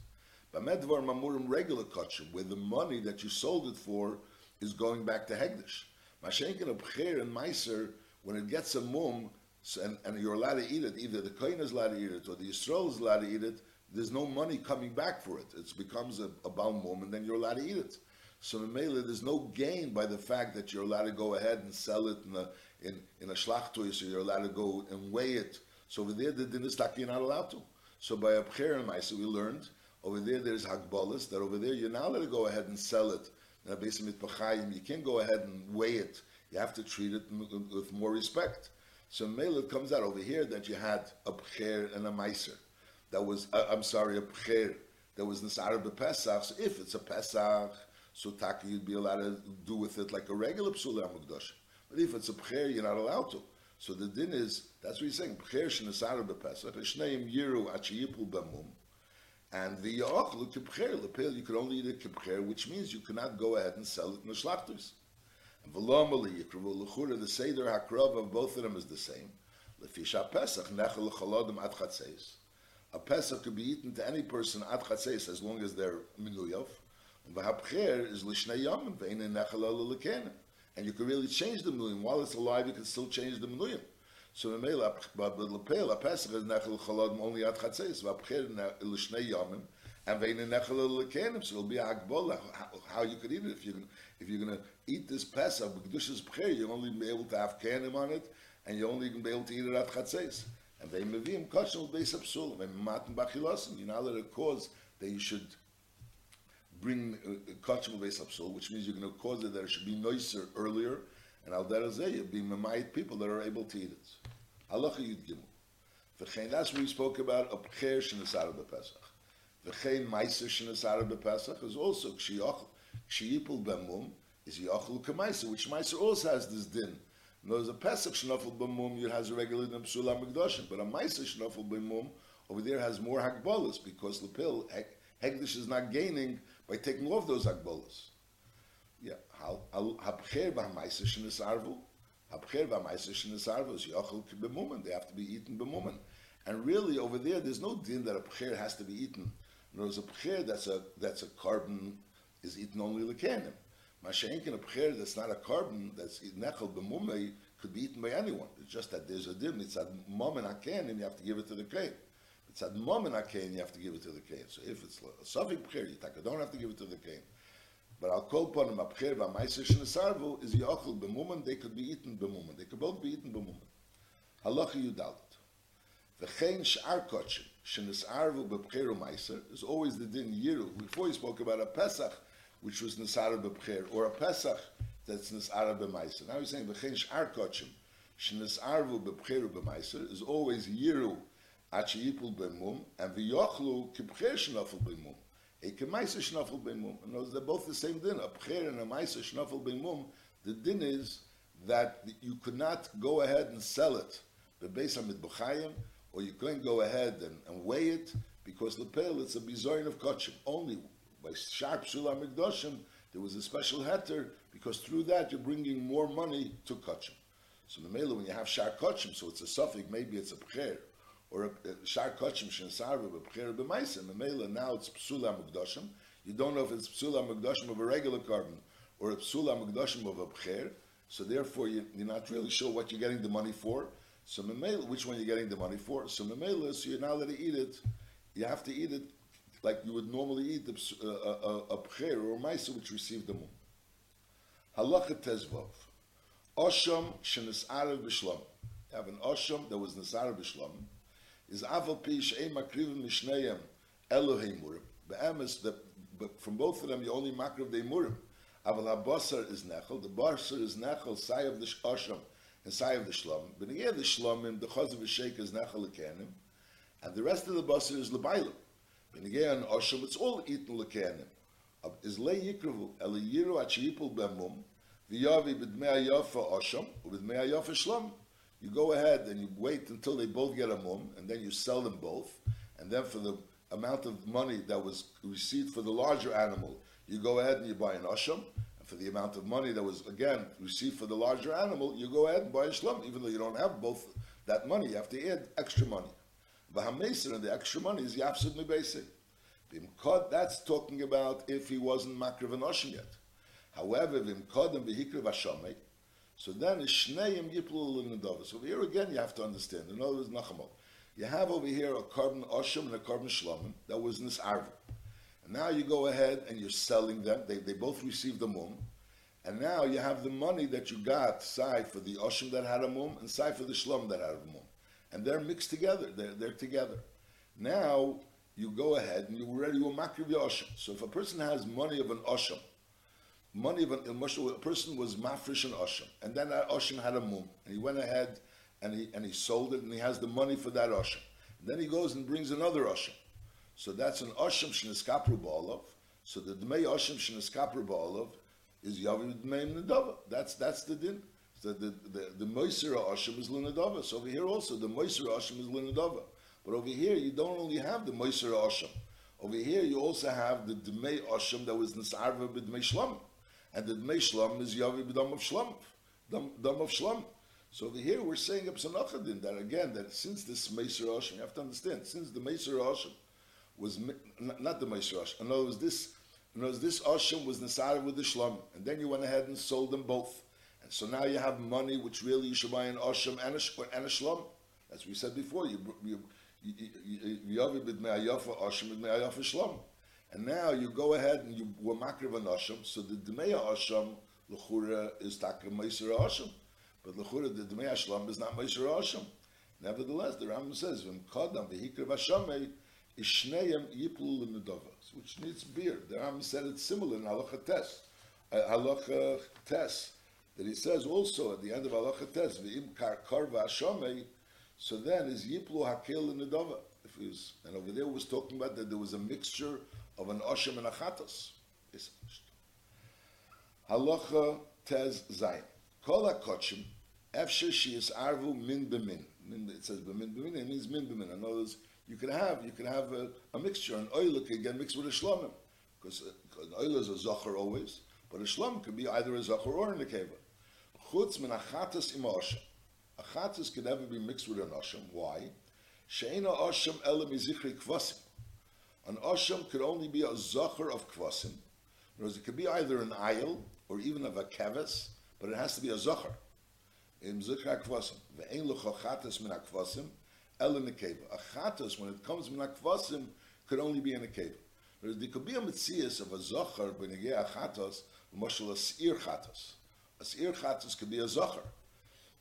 But medvar mamurim regular kachim, where the money that you sold it for is going back to hegdish. Mashenkin a bcher and meiser, when it gets a mum, and, and, you're allowed to eat it, either the kohen is allowed to eat it or the Yisrael is allowed to eat it, there's no money coming back for it. It becomes a, a mum, and then you're allowed to eat it. So in Mimela, there's no gain by the fact that you're allowed to go ahead and sell it in a in, in a shlachtoy, so you're allowed to go and weigh it. So over there, the din is you're not allowed to. So by a bcher and we learned over there there's hagbolas that over there you're not allowed to go ahead and sell it. You can't go ahead and weigh it. You have to treat it with more respect. So Mela comes out over here that you had a bcher and a meiser. That was, uh, I'm sorry, a bcher that was nisar Pesach. So if it's a pesach, so taka you'd be allowed to do with it like a regular psula amugdosh. But if it's a pcher, you're not allowed to. So the din is that's what he's saying. Pcher shenesara bepesach shneim yiru achiyipul b'mum. And the yachlu kipcher lepel you could only eat a kipcher, which means you cannot go ahead and sell it in the shlachtus. And the seder hakrav of both of them is the same. Lefisha pesach nechel chalodim ad chatzeis. A pesach could be eaten to any person ad chatzeis as long as they're minuyov. V'habcher is l'shnei yomim ve'inin nechel l'kenim. And you can really change the miluyim. While it's alive, you can still change the miluyim. So Memela, but the lepel, a pesach is nechel chaladim only at chatzeis. V'habcher l'shnei yomim. And ve'inin nechel l'kenim. So it'll be a hagbol, how you could eat it. If you're, if you're to eat this pesach, b'kedushas b'cher, you'll only be able to have kenim on it, and you're only to be able to eat it at chatzeis. And they mevim kosher beis apsul. Ve'im matin bachilosim. You're not allowed to cause that you should bring uh, beis apsul, which means you're going to cause it that it should be nicer earlier, and al derazeh be mamayit people that are able to eat it. Halacha yud gimel. V'chein, that's what we spoke about, a pcher shenesar b'pesach. V'chein meiser shenesar b'pesach is also kshiyipul b'mum, is yachlu k'meiser, which meiser also has this din. No, there's a pesach shnafel b'mum, it has a regular din psula mikdashim, but a meiser shnafel b'mum, over there has more hakbolas, because the pill, Hegdish is not gaining by taking off those agbolas. Yeah, habcher b'hamaiser shenisarvu, habcher b'hamaiser shenisarvu is yachol b'mumen. They have to be eaten b'mumen. And really, over there, there's no din that a pcher has to be eaten. There's a pcher that's a that's a korban is eaten only lekanim. Mashenkin a pcher that's not a korban that's nechel b'mumei could be eaten by anyone. It's just that there's a din. It's a mom and you have to give it to the kain. It's at moment a kain, you have to give it to the kain. So if it's a suffix b'cher, you don't have to give it to the kain. But I'll call upon him Abcher V'Maiser Shnesarvu is Yochel B'Mumen, they could be eaten B'Mumen. They could both be eaten B'Mumen. Halacha Yudalit. V'chein Sh'ar Kotchim, Shnesarvu B'Bcher U'Maiser, is always the din Yiru. Before he spoke about a Pesach, which was Nesara B'Bcher, or a Pesach that's Nesara B'Maiser. Now he's saying V'chein Sh'ar Kotchim, Shnesarvu B'Bcher U'Maiser, is always Yiru, Achiyipul B'Mum, and V'yochlu K'Bcher Shnafel B'Mum. A kemaisa shnafel ben mum. And those, they're both the same din. A pcher and a maisa shnafel ben mum. The din is that you could not go ahead and sell it, bebeis hamid or you couldn't go ahead and, and weigh it because the lepel it's a bizorin of kachim. Only by sharp shula mikdoshim there was a special heter because through that you're bringing more money to kachim. So the when you have sharp kachim, so it's a suffix, maybe it's a pcher or a shar kachim shensarva b'pcher b'maisim. Memela now it's psula mukdashim. You don't know if it's psula mukdashim of a regular korban or a psula mukdashim of a pcher. So therefore, you, are not really sure what you're getting the money for. So which one you're getting the money for? So so you're not allowed to eat it. You have to eat it like you would normally eat uh, a, a, a pcher or a maisa which received the moon. Halacha tezvov. Osham shenis arav b'shlom. You have an osham that was nisarav b'shlom is aval pi she'em makrivim mishneyem Elohim murim. Be'emes, but from both of them you only makriv de murim. Aval ha-basar is nechel, the basar is nechel, sai of the osham, and sai of the shlom. But the shlomim, the chaz of the sheik is nechel lekenim, and the rest of the basar is lebailim. But again, osham, it's all eaten lekenim. Is le yikruvu, el yiru achiyipul b'mum, v'yavi b'dmei ayofa osham, u'b'dmei ayofa shlom you go ahead and you wait until they both get a mum, and then you sell them both, and then for the amount of money that was received for the larger animal, you go ahead and you buy an asham, and for the amount of money that was again received for the larger animal, you go ahead and buy a shlum, even though you don't have both that money, you have to add extra money. Vahameser and the extra money is absolutely basic. That's talking about if he wasn't makriv and yet. However, vimkod and vihikriv hashamek, so then Shneim Yiplul Nedava. So here again you have to understand. In other words, Nachamot. You have over here a korban Osham and a korban Shlomim that was in this Arva. And now you go ahead and you're selling them. They, they both received the mum. And now you have the money that you got side for the Osham that had a mum and side for the Shlom that had a mum. And they're mixed together. They're, they're together. Now you go ahead and you already will makriv your Osham. So if a person has money of an Osham, money of an, a person was mafresh and osham, and then that osham had a mum, and he went ahead and he and he sold it, and he has the money for that osham. Then he goes and brings another osham. So that's an osham shneskapru ba'olov. So the dmei osham shneskapru ba'olov is yavi dmei nedava. That's that's the din. The the the moiser osham is linadava. So over here also the moiser osham is linadava. But over here you don't only have the moiser osham. Over here you also have the dmei osham that was nisarva b'dmei shlam and the Dmei Shlam is Yavi B'dam of Shlam, Dam, Dam of Shlam. So over here we're saying a Psanachadin that again, that since this Meiser Oshim, you have to understand, since the Meiser Oshim was, not the Meiser Oshim, in other words, this, in other words, this Oshim was Nasar with the Shlam, and then you went ahead and sold them both. And so now you have money which really you should buy an Oshim and a, and a Shlam. As we said before, you, you, Yavi B'dmei Ayafa Oshim B'dmei Ayafa Shlam. And now you go ahead and you were makriv an asham, so the dmeya asham l'chura is takim meiser asham, but l'chura the dmeya ashlam is not meiser asham. Nevertheless, the Rambam says v'im kodam v'hikriv ashamei ishneim yiplu l'nedova, which needs beer. The Rambam said it's similar in halacha tes, uh, halacha tes, that he says also at the end of halacha tes v'im kar karva ashamei, so then is yiplu hakel l'nedova. If he was, and over there was talking about that there was a mixture of an Oshim and a Chatos. Halacha Tez Zayin. Kol HaKotshim, is arvu min b'min. It says b'min b'min, it means min b'min. In other words, you can have, you can have a, a mixture, an oil can get mixed with a shlomim. Because uh, an oil is a zocher always, but a shlom could be either a zocher or a nekeva. Chutz min achatas im oshim. Achatas can never be mixed with an oshim. Why? She'ena oshim ele mizichri kvasim. An Osham could only be a Zocher of Kvasim. In words, it could be either an Ayil or even of a Keves, but it has to be a Zocher. In Zikra Kvasim. Ve'en lechochatas min ha-Kvasim, el in the cave. A chatas, when it comes min ha-Kvasim, could only be in a cave. There could be a mitzias of a zocher achatos, mashal a s'ir chatos. A s'ir chatos could be a zocher,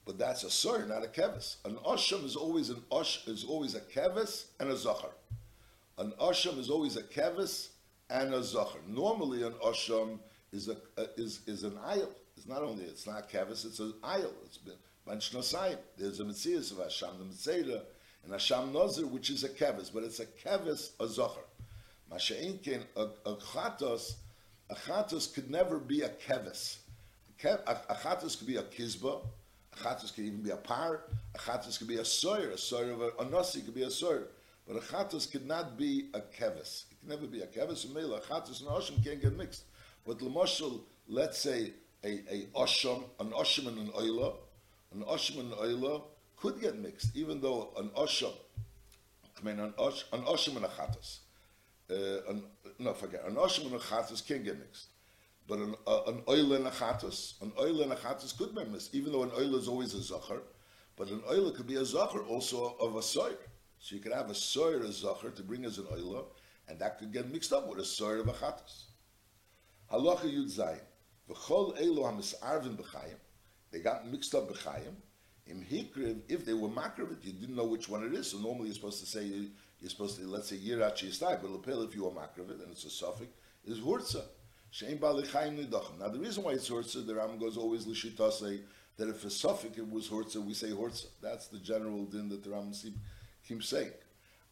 but that's a sir, not a kevis. An osham is always an osh is always a kevis and a zocher. An osham is always a kevis and a zocher. Normally, an osham is a, a is is an ayil. It's not only it's not kevis, it's an ayil. It's been bunch nosayim. There's a mitzias of Hashem the mitzeda and Hashem Nazir, which is a kevis, but it's a kevis a zocher. Masha'inkin, a, a chatos, a chatos could never be a kevis. A khatus could be a kizba, a khatus could even be a par, a khatus could be a soyer, a soyer of a nosi could be a soyer. But a khatus could not be a kevis. It could never be a kevis or a Khatus and oshim can't get mixed. But the let's say a a oshim, an oshim and an oila, an oshim and an oila could get mixed even though an oshim I mean, an osh, an oshim and a khatus. Uh, an, no, forget, an Oshim and a Chathos can't get mixed. But an, uh, an oil and a chatas, an oil and a chatas could be even though an oil is always a zachar. But an oil could be a zachar also of a soyer. So you could have a soyer a zachar to bring as an oil, and that could get mixed up with a soyer of a chatas. Halacha Yud Zayin. V'chol elo ha-misarvin b'chayim. They got mixed up b'chayim. Im hikriv, if they were makriv, you didn't know which one it is, so normally you're supposed to say you're supposed to, let's say, Yirachi Yistai, but Lepel, if you are Makravit, and it's a suffix, is Hurza. Now, the reason why it's Hurza, the Ram goes always Lishita say that if a suffix it was Hurza, we say Hurza. That's the general din that the Ram keeps saying.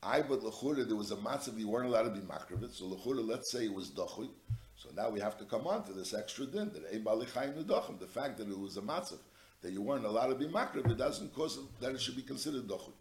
I, but Lechura, there was a matzah, you weren't allowed to be Makravit, so Lechura, let's say it was Dachui. So now we have to come on to this extra din, that Ein Balichaim Nidachim. The fact that it was a matzah, that you weren't allowed to be Makravit, doesn't cause that it should be considered Dachui.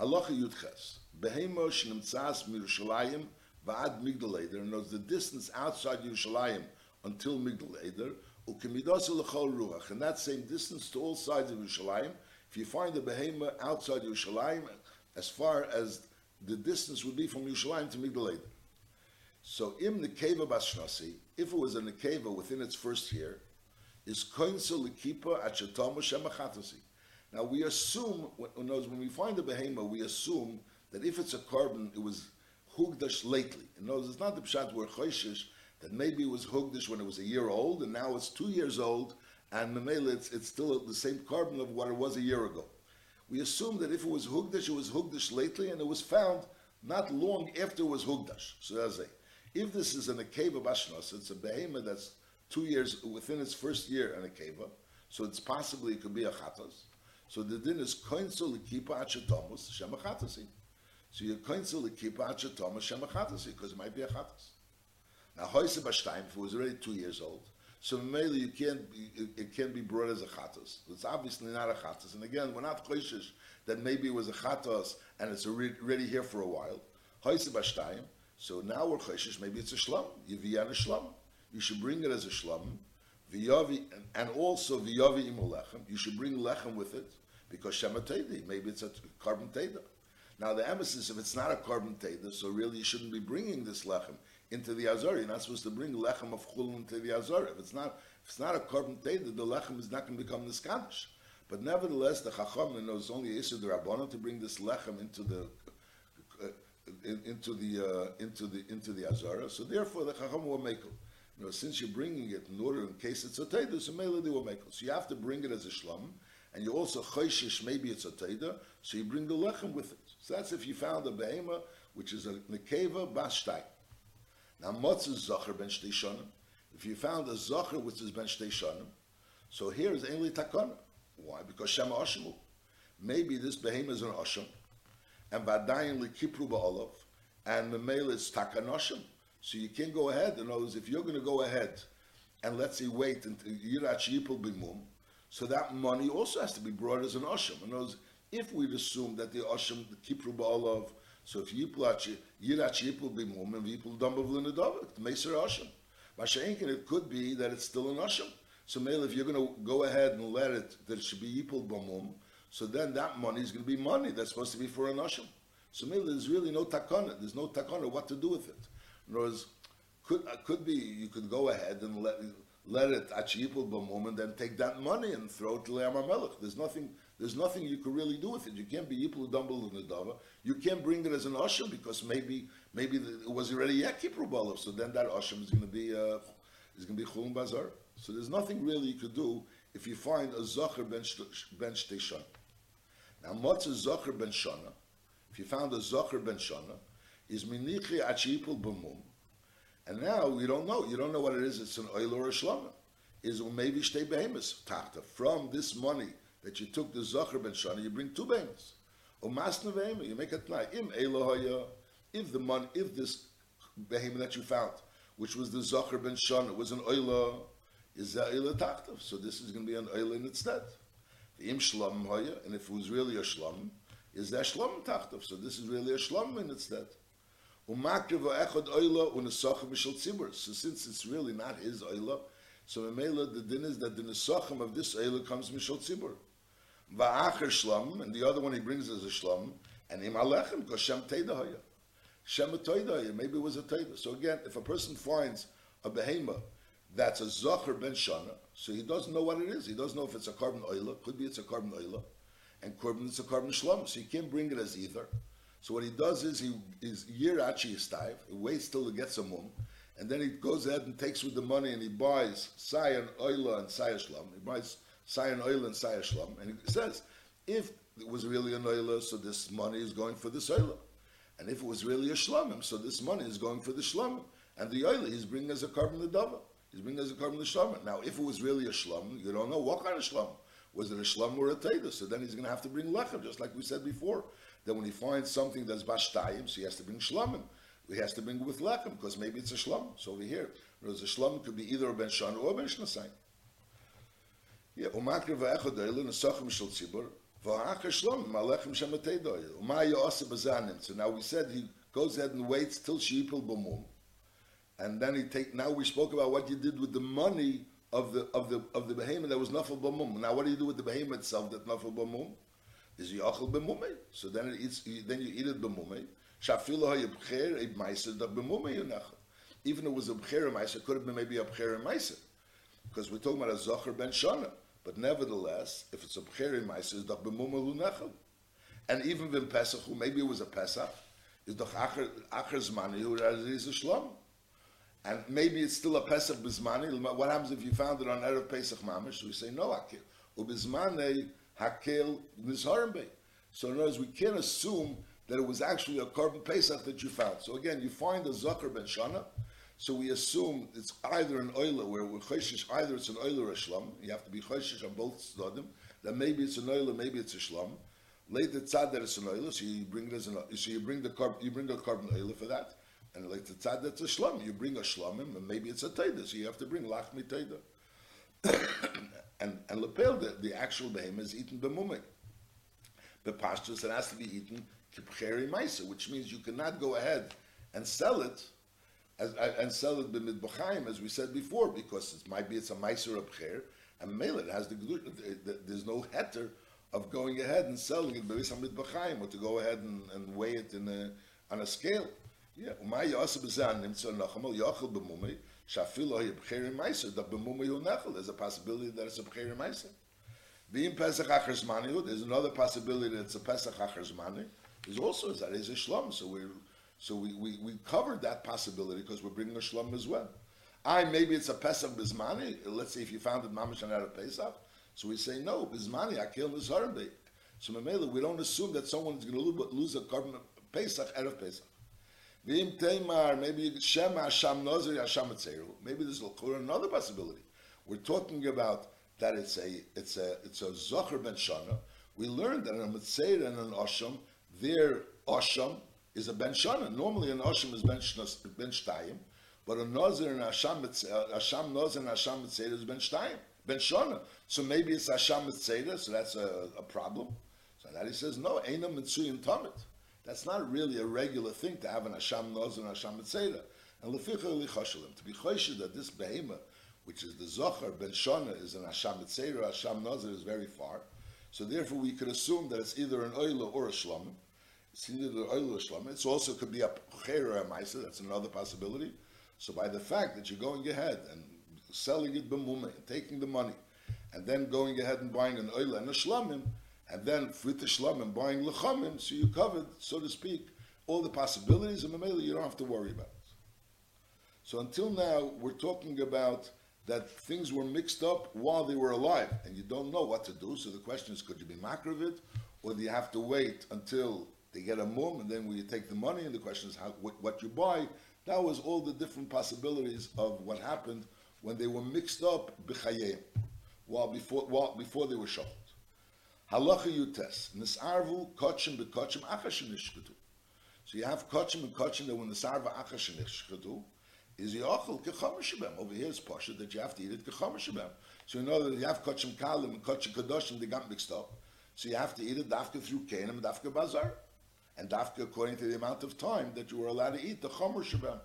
Halacha Yudches. Behemo shnimtzas mirushalayim va'ad migdal eder. In the distance outside Yerushalayim until migdal eder. Ukemidosu l'chol ruach. And that same distance to all sides of Yerushalayim. If you find a behema outside Yerushalayim, as far as the distance would be from Yerushalayim to migdal eder. So im nekeva bashnasi, if it was a nekeva within its first year, is koinso likipa at shetomo shemachatasi. Now we assume, when we find a behema, we assume that if it's a korban, it was hugdash lately. In other words, it's not the pshat where choishish, that maybe it was hugdash when it was a year old, and now it's two years old, and memela it's, it's still the same korban of what it was a year ago. We assume that if it was hugdash, it was hugdash lately, and it was found not long after it was hugdash. So that's it. If this is an akeva bashnos, it's a behemoth that's two years within its first year an akeva, so it's possibly it could be a chatos. So the din is koinsul kipa achatomus shemachatasi. So you're keep out your Thomas Shemachatas because it might be a chatas. Now, Hoyse it was already two years old, so mainly you can't be, it, it can't be brought as a chatas. It's obviously not a chatas. And again, we're not choishish that maybe it was a chatas and it's already here for a while. Hoyse Bashtaim, so now we're choishish, maybe it's a shlam. Yiviyan a shlam. You should bring it as a shlam. V'yavi, and also v'yavi imulechem. You should bring lechem with it because shematedi. Maybe it's a korban teda. Now the emphasis, if it's not a korban teda, so really you shouldn't be bringing this lechem into the azor. You're not supposed to bring lechem of chul into the azor. If it's not, if it's not a korban teda, the lechem is not going to become the skadish. But nevertheless, the chacham knows only issue the rabbanon to bring this lechem into the uh, into the uh, into the into the azara. So therefore, the chacham will make it. You know, since you're bringing it in order in case it's a teda, so melody will make it. So you have to bring it as a shlam, and you also choishish maybe it's a teda, so you bring the lechem with it. So that's if you found a behema, which is a nekeva bashtai. Now, motzah zacher ben shtei If you found a zacher which is ben shtei so here is only takana. Why? Because shema oshimu. Maybe this behema is an oshim, and vadayin likipru ba'olav, and the male is takanoshim. So you can go ahead. In other words, if you're going to go ahead and let's say wait until yirach yipul bimum, so that money also has to be brought as an oshim. In other words, if we'd assume that the Oshim, the Kipru Ba'alav, so if Yiplachi, Yirachi Yipul Bimum, and Yipul Dumbav Linadavik, the Meser Oshim. Masha'inkin, it could be that it's still an Oshim. So, Mele, if you're going to go ahead and let it, that it should be Yipul Bamum, so then that money is going to be money that's supposed to be for an Oshim. So, Mele, there's really no takana. There's no takana what to do with it. In other words, could, uh, could be you could go ahead and let let it achiyipul b'mum and then take that money and throw it to Le'am There's nothing there's nothing you could really do with it. You can't be Yiplu Dumble in the Dava. You can't bring it as an Asham because maybe maybe the, it was already Yakip Rubalov, so then that Asham is going to be uh, is going to be Chulun Bazar. So there's nothing really you could do if you find a Zocher ben, ben Shteshana. Now, what's a Zocher ben Shana? If you found a Zocher ben Shana, is Minichi Achipul B'mum. And now we don't know. You don't know what it is. It's an oil or a shlama. Is maybe shtei behemoths tachta. From this money that you took the zocher ben shana, you bring two behemoths. Or masna behemah, you make a tnai. Im elohaya, if the money, if this behemoth that you found, which was the zocher ben shana, was an oila, is that oila tachta. So this is going to be an oila in its stead. The im shlam hoya, and if it was really a shlam, is that shlam tachta. So this is really a shlam in its stead. So since it's really not his oila, so Memela, the din is that the nesachim of this oila comes mishal tzibur. Va'acher shlam, and the other one he brings as a shlam, and im alechem, because shem teidahaya. Shem teidahaya, maybe it was a teidah. So again, if a person finds a behema that's a zocher ben shana, so he doesn't know what it is. He doesn't know if it's a korban oila, could be it's a korban oila, and korban it's a korban shlam, so he can't bring it as either. So what he does is he is actually style. He waits till he gets a mum, and then he goes ahead and takes with the money and he buys sayan oila and sayashlam. He buys sayan oil and sayashlam, and he says, if it was really an oila, so this money is going for this oila, and if it was really a shlamim, so this money is going for the shlamim, and the oila he's bringing as a korban ledava. He's bringing as a korban shlamim. Now, if it was really a shlam, you don't know what kind of shlam. Was it a shlam or a taida? So then he's going to have to bring lechem, just like we said before that when he finds something that's bashtayim, so he has to bring shlamim. He has to bring with lechem because maybe it's a shlam. So over here, whereas a shlam could be either a ben shan or a ben shnasayim. Esachim shel tzibur va'achar shlam malechem shematei doyel umay yosef bazanim. So now we said he goes ahead and waits till sheipul b'mum, and then he take. Now we spoke about what you did with the money of the of the of the behemoth that was nafal b'mum. Now what do you do with the behemoth itself that nafal b'mum? is yachal b'mumei. So then it eats, then you eat it b'mumei. Shafilo ha'yibcher a meiser da b'mumei yunachal. Even if it was a b'cher meiser, could have been maybe a b'cher. Because we're talking about a zocher ben shana. But nevertheless, if it's a b'cher meiser, it's da b'mumei lunachal. And even when Pesach, who maybe it was a Pesach, is doch acher, zmani, who is a shlom. And maybe it's still a Pesach bizmani. What happens if you found it on Erev Pesach mamish? We say, no, akil. Ubizmane, hakel nizharim So in other words, we can't assume that it was actually a korban pesach that you found. So again, you find a zakar ben shana, so we assume it's either an oiler where we're choishish, either it's an oiler or a shlam. You have to be choishish on both stadim. That maybe it's an oiler, maybe it's a shlam. Later tzad that it's an oiler, so you bring as an so you bring the carb, you bring the korban oiler for that. And the tzad that's a shlam, you bring a shlamim, and maybe it's a taida, so you have to bring lachmi taida. and and lepel the, the actual behemoth is eaten b'mumik. The pastures it has to be eaten kipcheri ma'isa, which means you cannot go ahead and sell it as, and sell it b'midbachayim as we said before because it might be it's a ma'isa of a and mail it has the, the, there's no heter of going ahead and selling it b'midbachayim or to go ahead and, and weigh it in a on a scale. Yeah, umay yasab zan nimtza nachamol yachal b'mumik. Shafilo Bcherim Meiser, the Bemumi Nechel, there's a possibility that it's a Bcherim Meiser. Being Pesach Achar there's another possibility that it's a Pesach Achar There's also that is a Shlom, so we so we, we, we covered that possibility because we're bringing a Shlom as well. I maybe it's a Pesach Bismani. Let's say if you found it Mamish and a Pesach, so we say no Bismani Akil Nizharbe. So Mamela, we don't assume that someone is going to lose a korban Pesach out of Pesach. Vim Teimar, maybe Shema Hasham Nazir Hasham Etzeru. Maybe clear another possibility. We're talking about that it's a it's a it's a Zocher ben Shana. We learned that in a Metzeir and an Osham, their Osham is a ben Shana. Normally an Osham is ben ben Shtayim, but a Nazir and Hasham Hasham Nazir and Hasham Etzeir is ben Shtayim, ben Shana. So maybe it's Hasham Etzeir, so that's a, a problem. So that he says no, Einam Mitzuyim Tamit. That's not really a regular thing to have an Hasham Noz and Hasham Mitzeda. And Leficha Lichashalim, to be choshed that this behema, which is the Zohar Ben Shana, is an Hasham Mitzeda, Hasham Nozer is very far. So therefore we could assume that it's either an Oila or a Shlom. It's also could be a Cher or a Maisa, that's another possibility. So by the fact that you're going ahead and selling it b'mumah, taking the money, and then going ahead and buying an Oila and a Shlomim, and then Frita Shlom and buying Lechamim, so you covered, so to speak, all the possibilities, and Mamela you don't have to worry about. So until now, we're talking about that things were mixed up while they were alive, and you don't know what to do. So the question is, could you be makravit, or do you have to wait until they get a mum, and then you take the money, and the question is how, what, what you buy. That was all the different possibilities of what happened when they were mixed up b'chayim, while before while before they were shot. Halacha yutes nisarvu kachim bekachim achashim nishkatu. So you have kachim and kachim that when the sarva achashim nishkatu is yachol kechamashibem. Over here is pasha that you have to eat it kechamashibem. So you know that you have kachim kalim and kachim kadoshim they got mixed up. So you have to eat it dafka through kanim and dafka bazar and dafka according to the amount of time that you were allowed to eat the chomer shabam.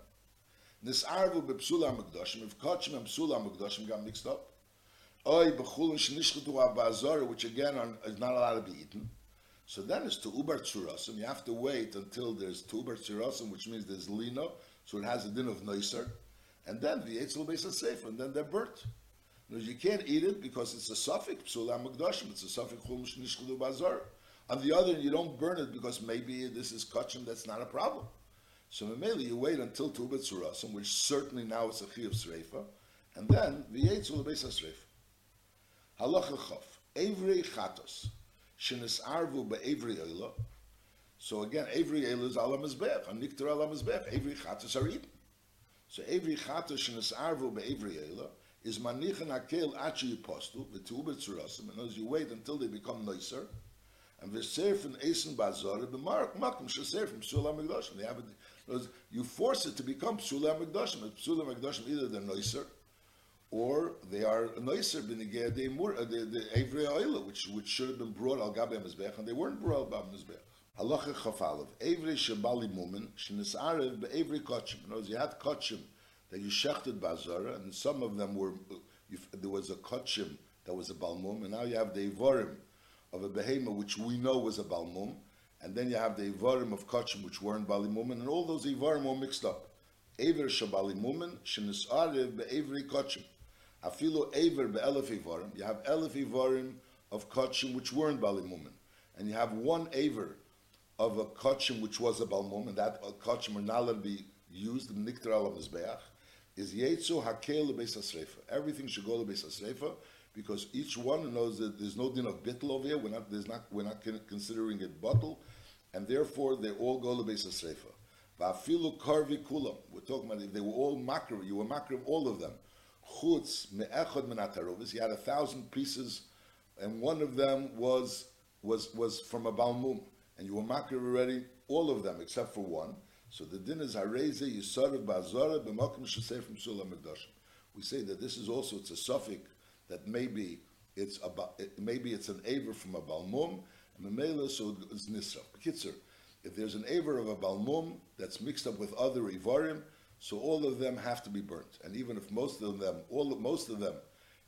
Nisarvu bepsula mikdashim, if kachim and psula mikdashim got mixed up, oy bechulin shenishchatu abazar, which again are, is not allowed to be eaten. So then it's to ubar tzurasim. You have to wait until there's to ubar tzurasim, which means there's lino, so it has a din of noiser, and then the eitz will be safe, and then they're burnt. You can't eat it because it's a suffix psula mikdashim. It's a suffix chulin shenishchatu bazar. On the other, you don't burn it because maybe this is kachim that's not a problem. So maybe you wait until Tubat Surasim, which certainly now is a Chi of Sreifa, and then the Yates will be Sreifa. Halacha Chav. Every Chatos. Shenis Arvu Be'evri Eila. So again, every Eila is Alam Mizbech. And Niktar Alam Mizbech. Every Chatos are eaten. So every Chatos Shenis Arvu Be'evri Eila is Manichan Akel Achi Yipostu, V'Tubat Surasim, and as you wait until they become nicer, and the serfin esen mark makom sheserfim psula migdashim. They have it. You force it to become psula migdashim. It's psula migdashim either they're noiser, or they are noiser b'negei the the evrei oila, which which should have been brought al gabe mizbech, and they weren't brought al gabe mizbech. Halacha chafalev evrei shabali mumen shenisarev be'evrei kachim. In other words, you had kachim that you shechted bazara, and some of them were there was a kachim that was a balmum, and now you have the ivorim of a behema which we know was a balmum, and then you have the ivarim of kachim which weren't balimum, and all those ivarim are mixed up. Aver shabalimumen shenisariv be'evri kachim. Afilo aver be'elef ivarim. You have elef ivarim of kachim which weren't balimumen, and you have one aver of a kachim which was a balmum, and that uh, kachim are not allowed to be used in niktar al. Is yetzu hakel lebeis Everything should go to beis because each one knows that there's no din of bittel over here. We're not, there's not, we're not considering it bottle, and therefore they all go to Beis Sreifa. Va'afilu karvi kulam. We're talking about if they were all makriv. You were makriv all of them. Chutz me'echad menatarovis. He had a thousand pieces, and one of them was was was from a balmum, and you were makriv already all of them except for one. So the din is hareze yisarav ba'azara b'makom shesef from sulam We say that this is also it's a suffix that maybe it's about maybe it's an aver from a balmum, and the so it's nisra. Kitzer, if there's an aver of a balmum that's mixed up with other ivarim, so all of them have to be burnt. And even if most of them, all most of them,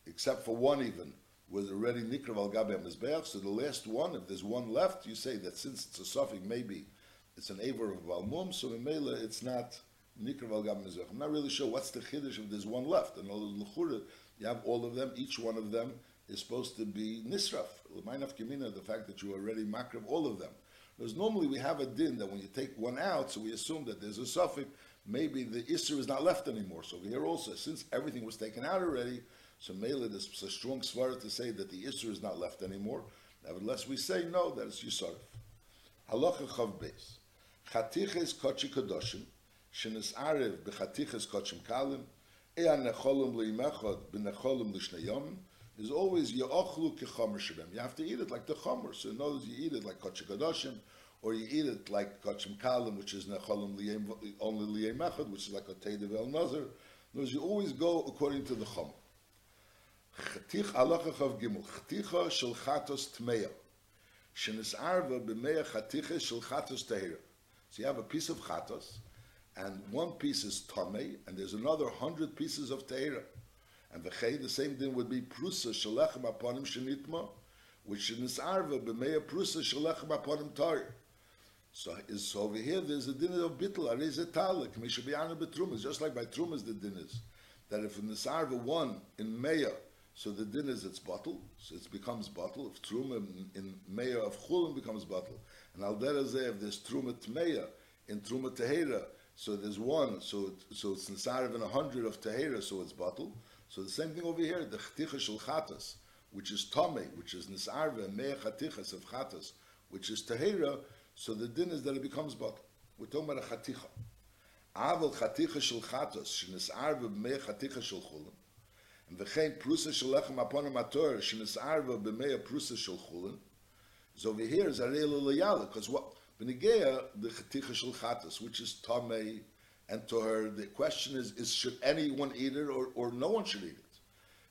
except for one even, was already nikrav al gabe so the last one, if there's one left, you say that since it's a suffix, maybe it's an aver of a balmum, so Mela it's not nikrav al gabe. I'm not really sure what's the chiddush if there's one left. And you have all of them, each one of them is supposed to be nisraf. L'maynaf kimina, the fact that you already makrav all of them. Because normally we have a din that when you take one out, so we assume that there's a suffix, maybe the isser is not left anymore. So here also, since everything was taken out already, so Mela, there's a strong svara to say that the isser is not left anymore. Nevertheless, we say no, that it's yisarif. Halacha chav beis. Chatiches kochi kadoshim, shenis arev bechatiches kochim kalim, is always yochlu kechomer shebem. You have to eat it like the chomer. So words, you eat it like kachim kadoshim, or you eat it like kachim kalim, which is necholim only liyem mechad, which is like a teidev el nazar. In other you always go according to the chomer. Chetich alacha chav gimel. Cheticha shel chatos tmeya. Shenisarva b'meya cheticha shel chatos tehira. So you have a piece of chatos, and one piece is Tomei, and there's another hundred pieces of Teira. And the Chay, the same thing would be Prusa Shalechem Aponim Shenitma, which in this Arva, B'meya Prusa Shalechem Aponim Tari. So, is, so over here, there's a dinner of Bittel, Areze Talik, Mishabiyana Betrumas, just like by Trumas the din is, that if in this Arva one, in Meya, So the din is it's bottle, so it becomes bottle. If truma in, in meya of chulin becomes bottle, and al if there's truma tmeya in truma tehera, so there's one, so it, so it's nisarav in a hundred of tehera, so it's bottle. So the same thing over here, the chticha shel chatas, which is tome, which is nisarve meya chatichas of chatas, which is tehera. So the din is that it becomes bottle. We're talking about a chaticha. Aval chaticha shel chatas, shenisarve meya chaticha shel chulin. וכן פרוסה של לחם הפון המטור שנסער בו במאה פרוסה של חולן, so over here is הרי לליאלה, because what, Benigea, the cheticha shel chatas, which is tamei and tohar. The question is, is should anyone eat it or, or no one should eat it?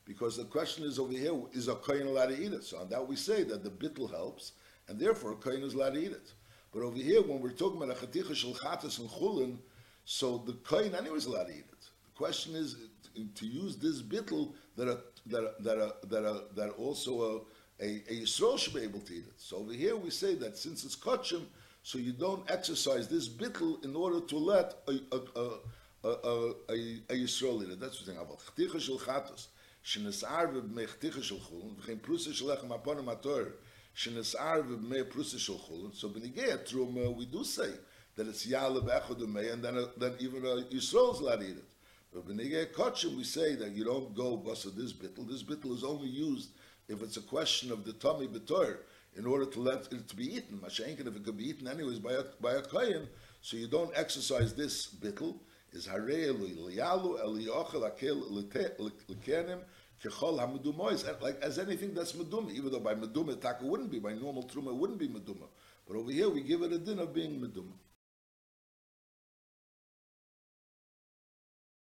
Because the question is over here, is a kohen allowed to eat it? So on that we say that the bittel helps, and therefore a kohen is allowed to eat it. But over here, when we're talking about a cheticha shel chatas and chulin, so the kohen anyway is allowed to eat it. The question is to use this bittel that are, that that a that a that also a, a, a Yisrael should be able to eat it. So over here we say that since it's kachim so you don't exercise this bittle in order to let a, a, a a, a, a Yisrael leader. That's the thing. But chticha shel chatos, shenesar v'bnei chticha shel chulun, v'chein prusa shel lechem apon amator, shenesar v'bnei prusa shel chulun. So b'nigei truma, we do say that it's yala v'echod v'mei, and then, then even a yisrael is allowed to eat it. But b'nigei kotchim, we say that you don't go bust this bittle. This bittle is only used if it's a question of the tummy b'tor. In order to let it to be eaten. Mashenkin, if it could be eaten anyways by a, by a kohen, so you don't exercise this bittel, is harei liyalu eliyochel akel likenim kechol hamedumois, like as anything that's meduma, even though by meduma taka wouldn't be, by normal truma wouldn't be meduma. But over here we give it a din of being meduma.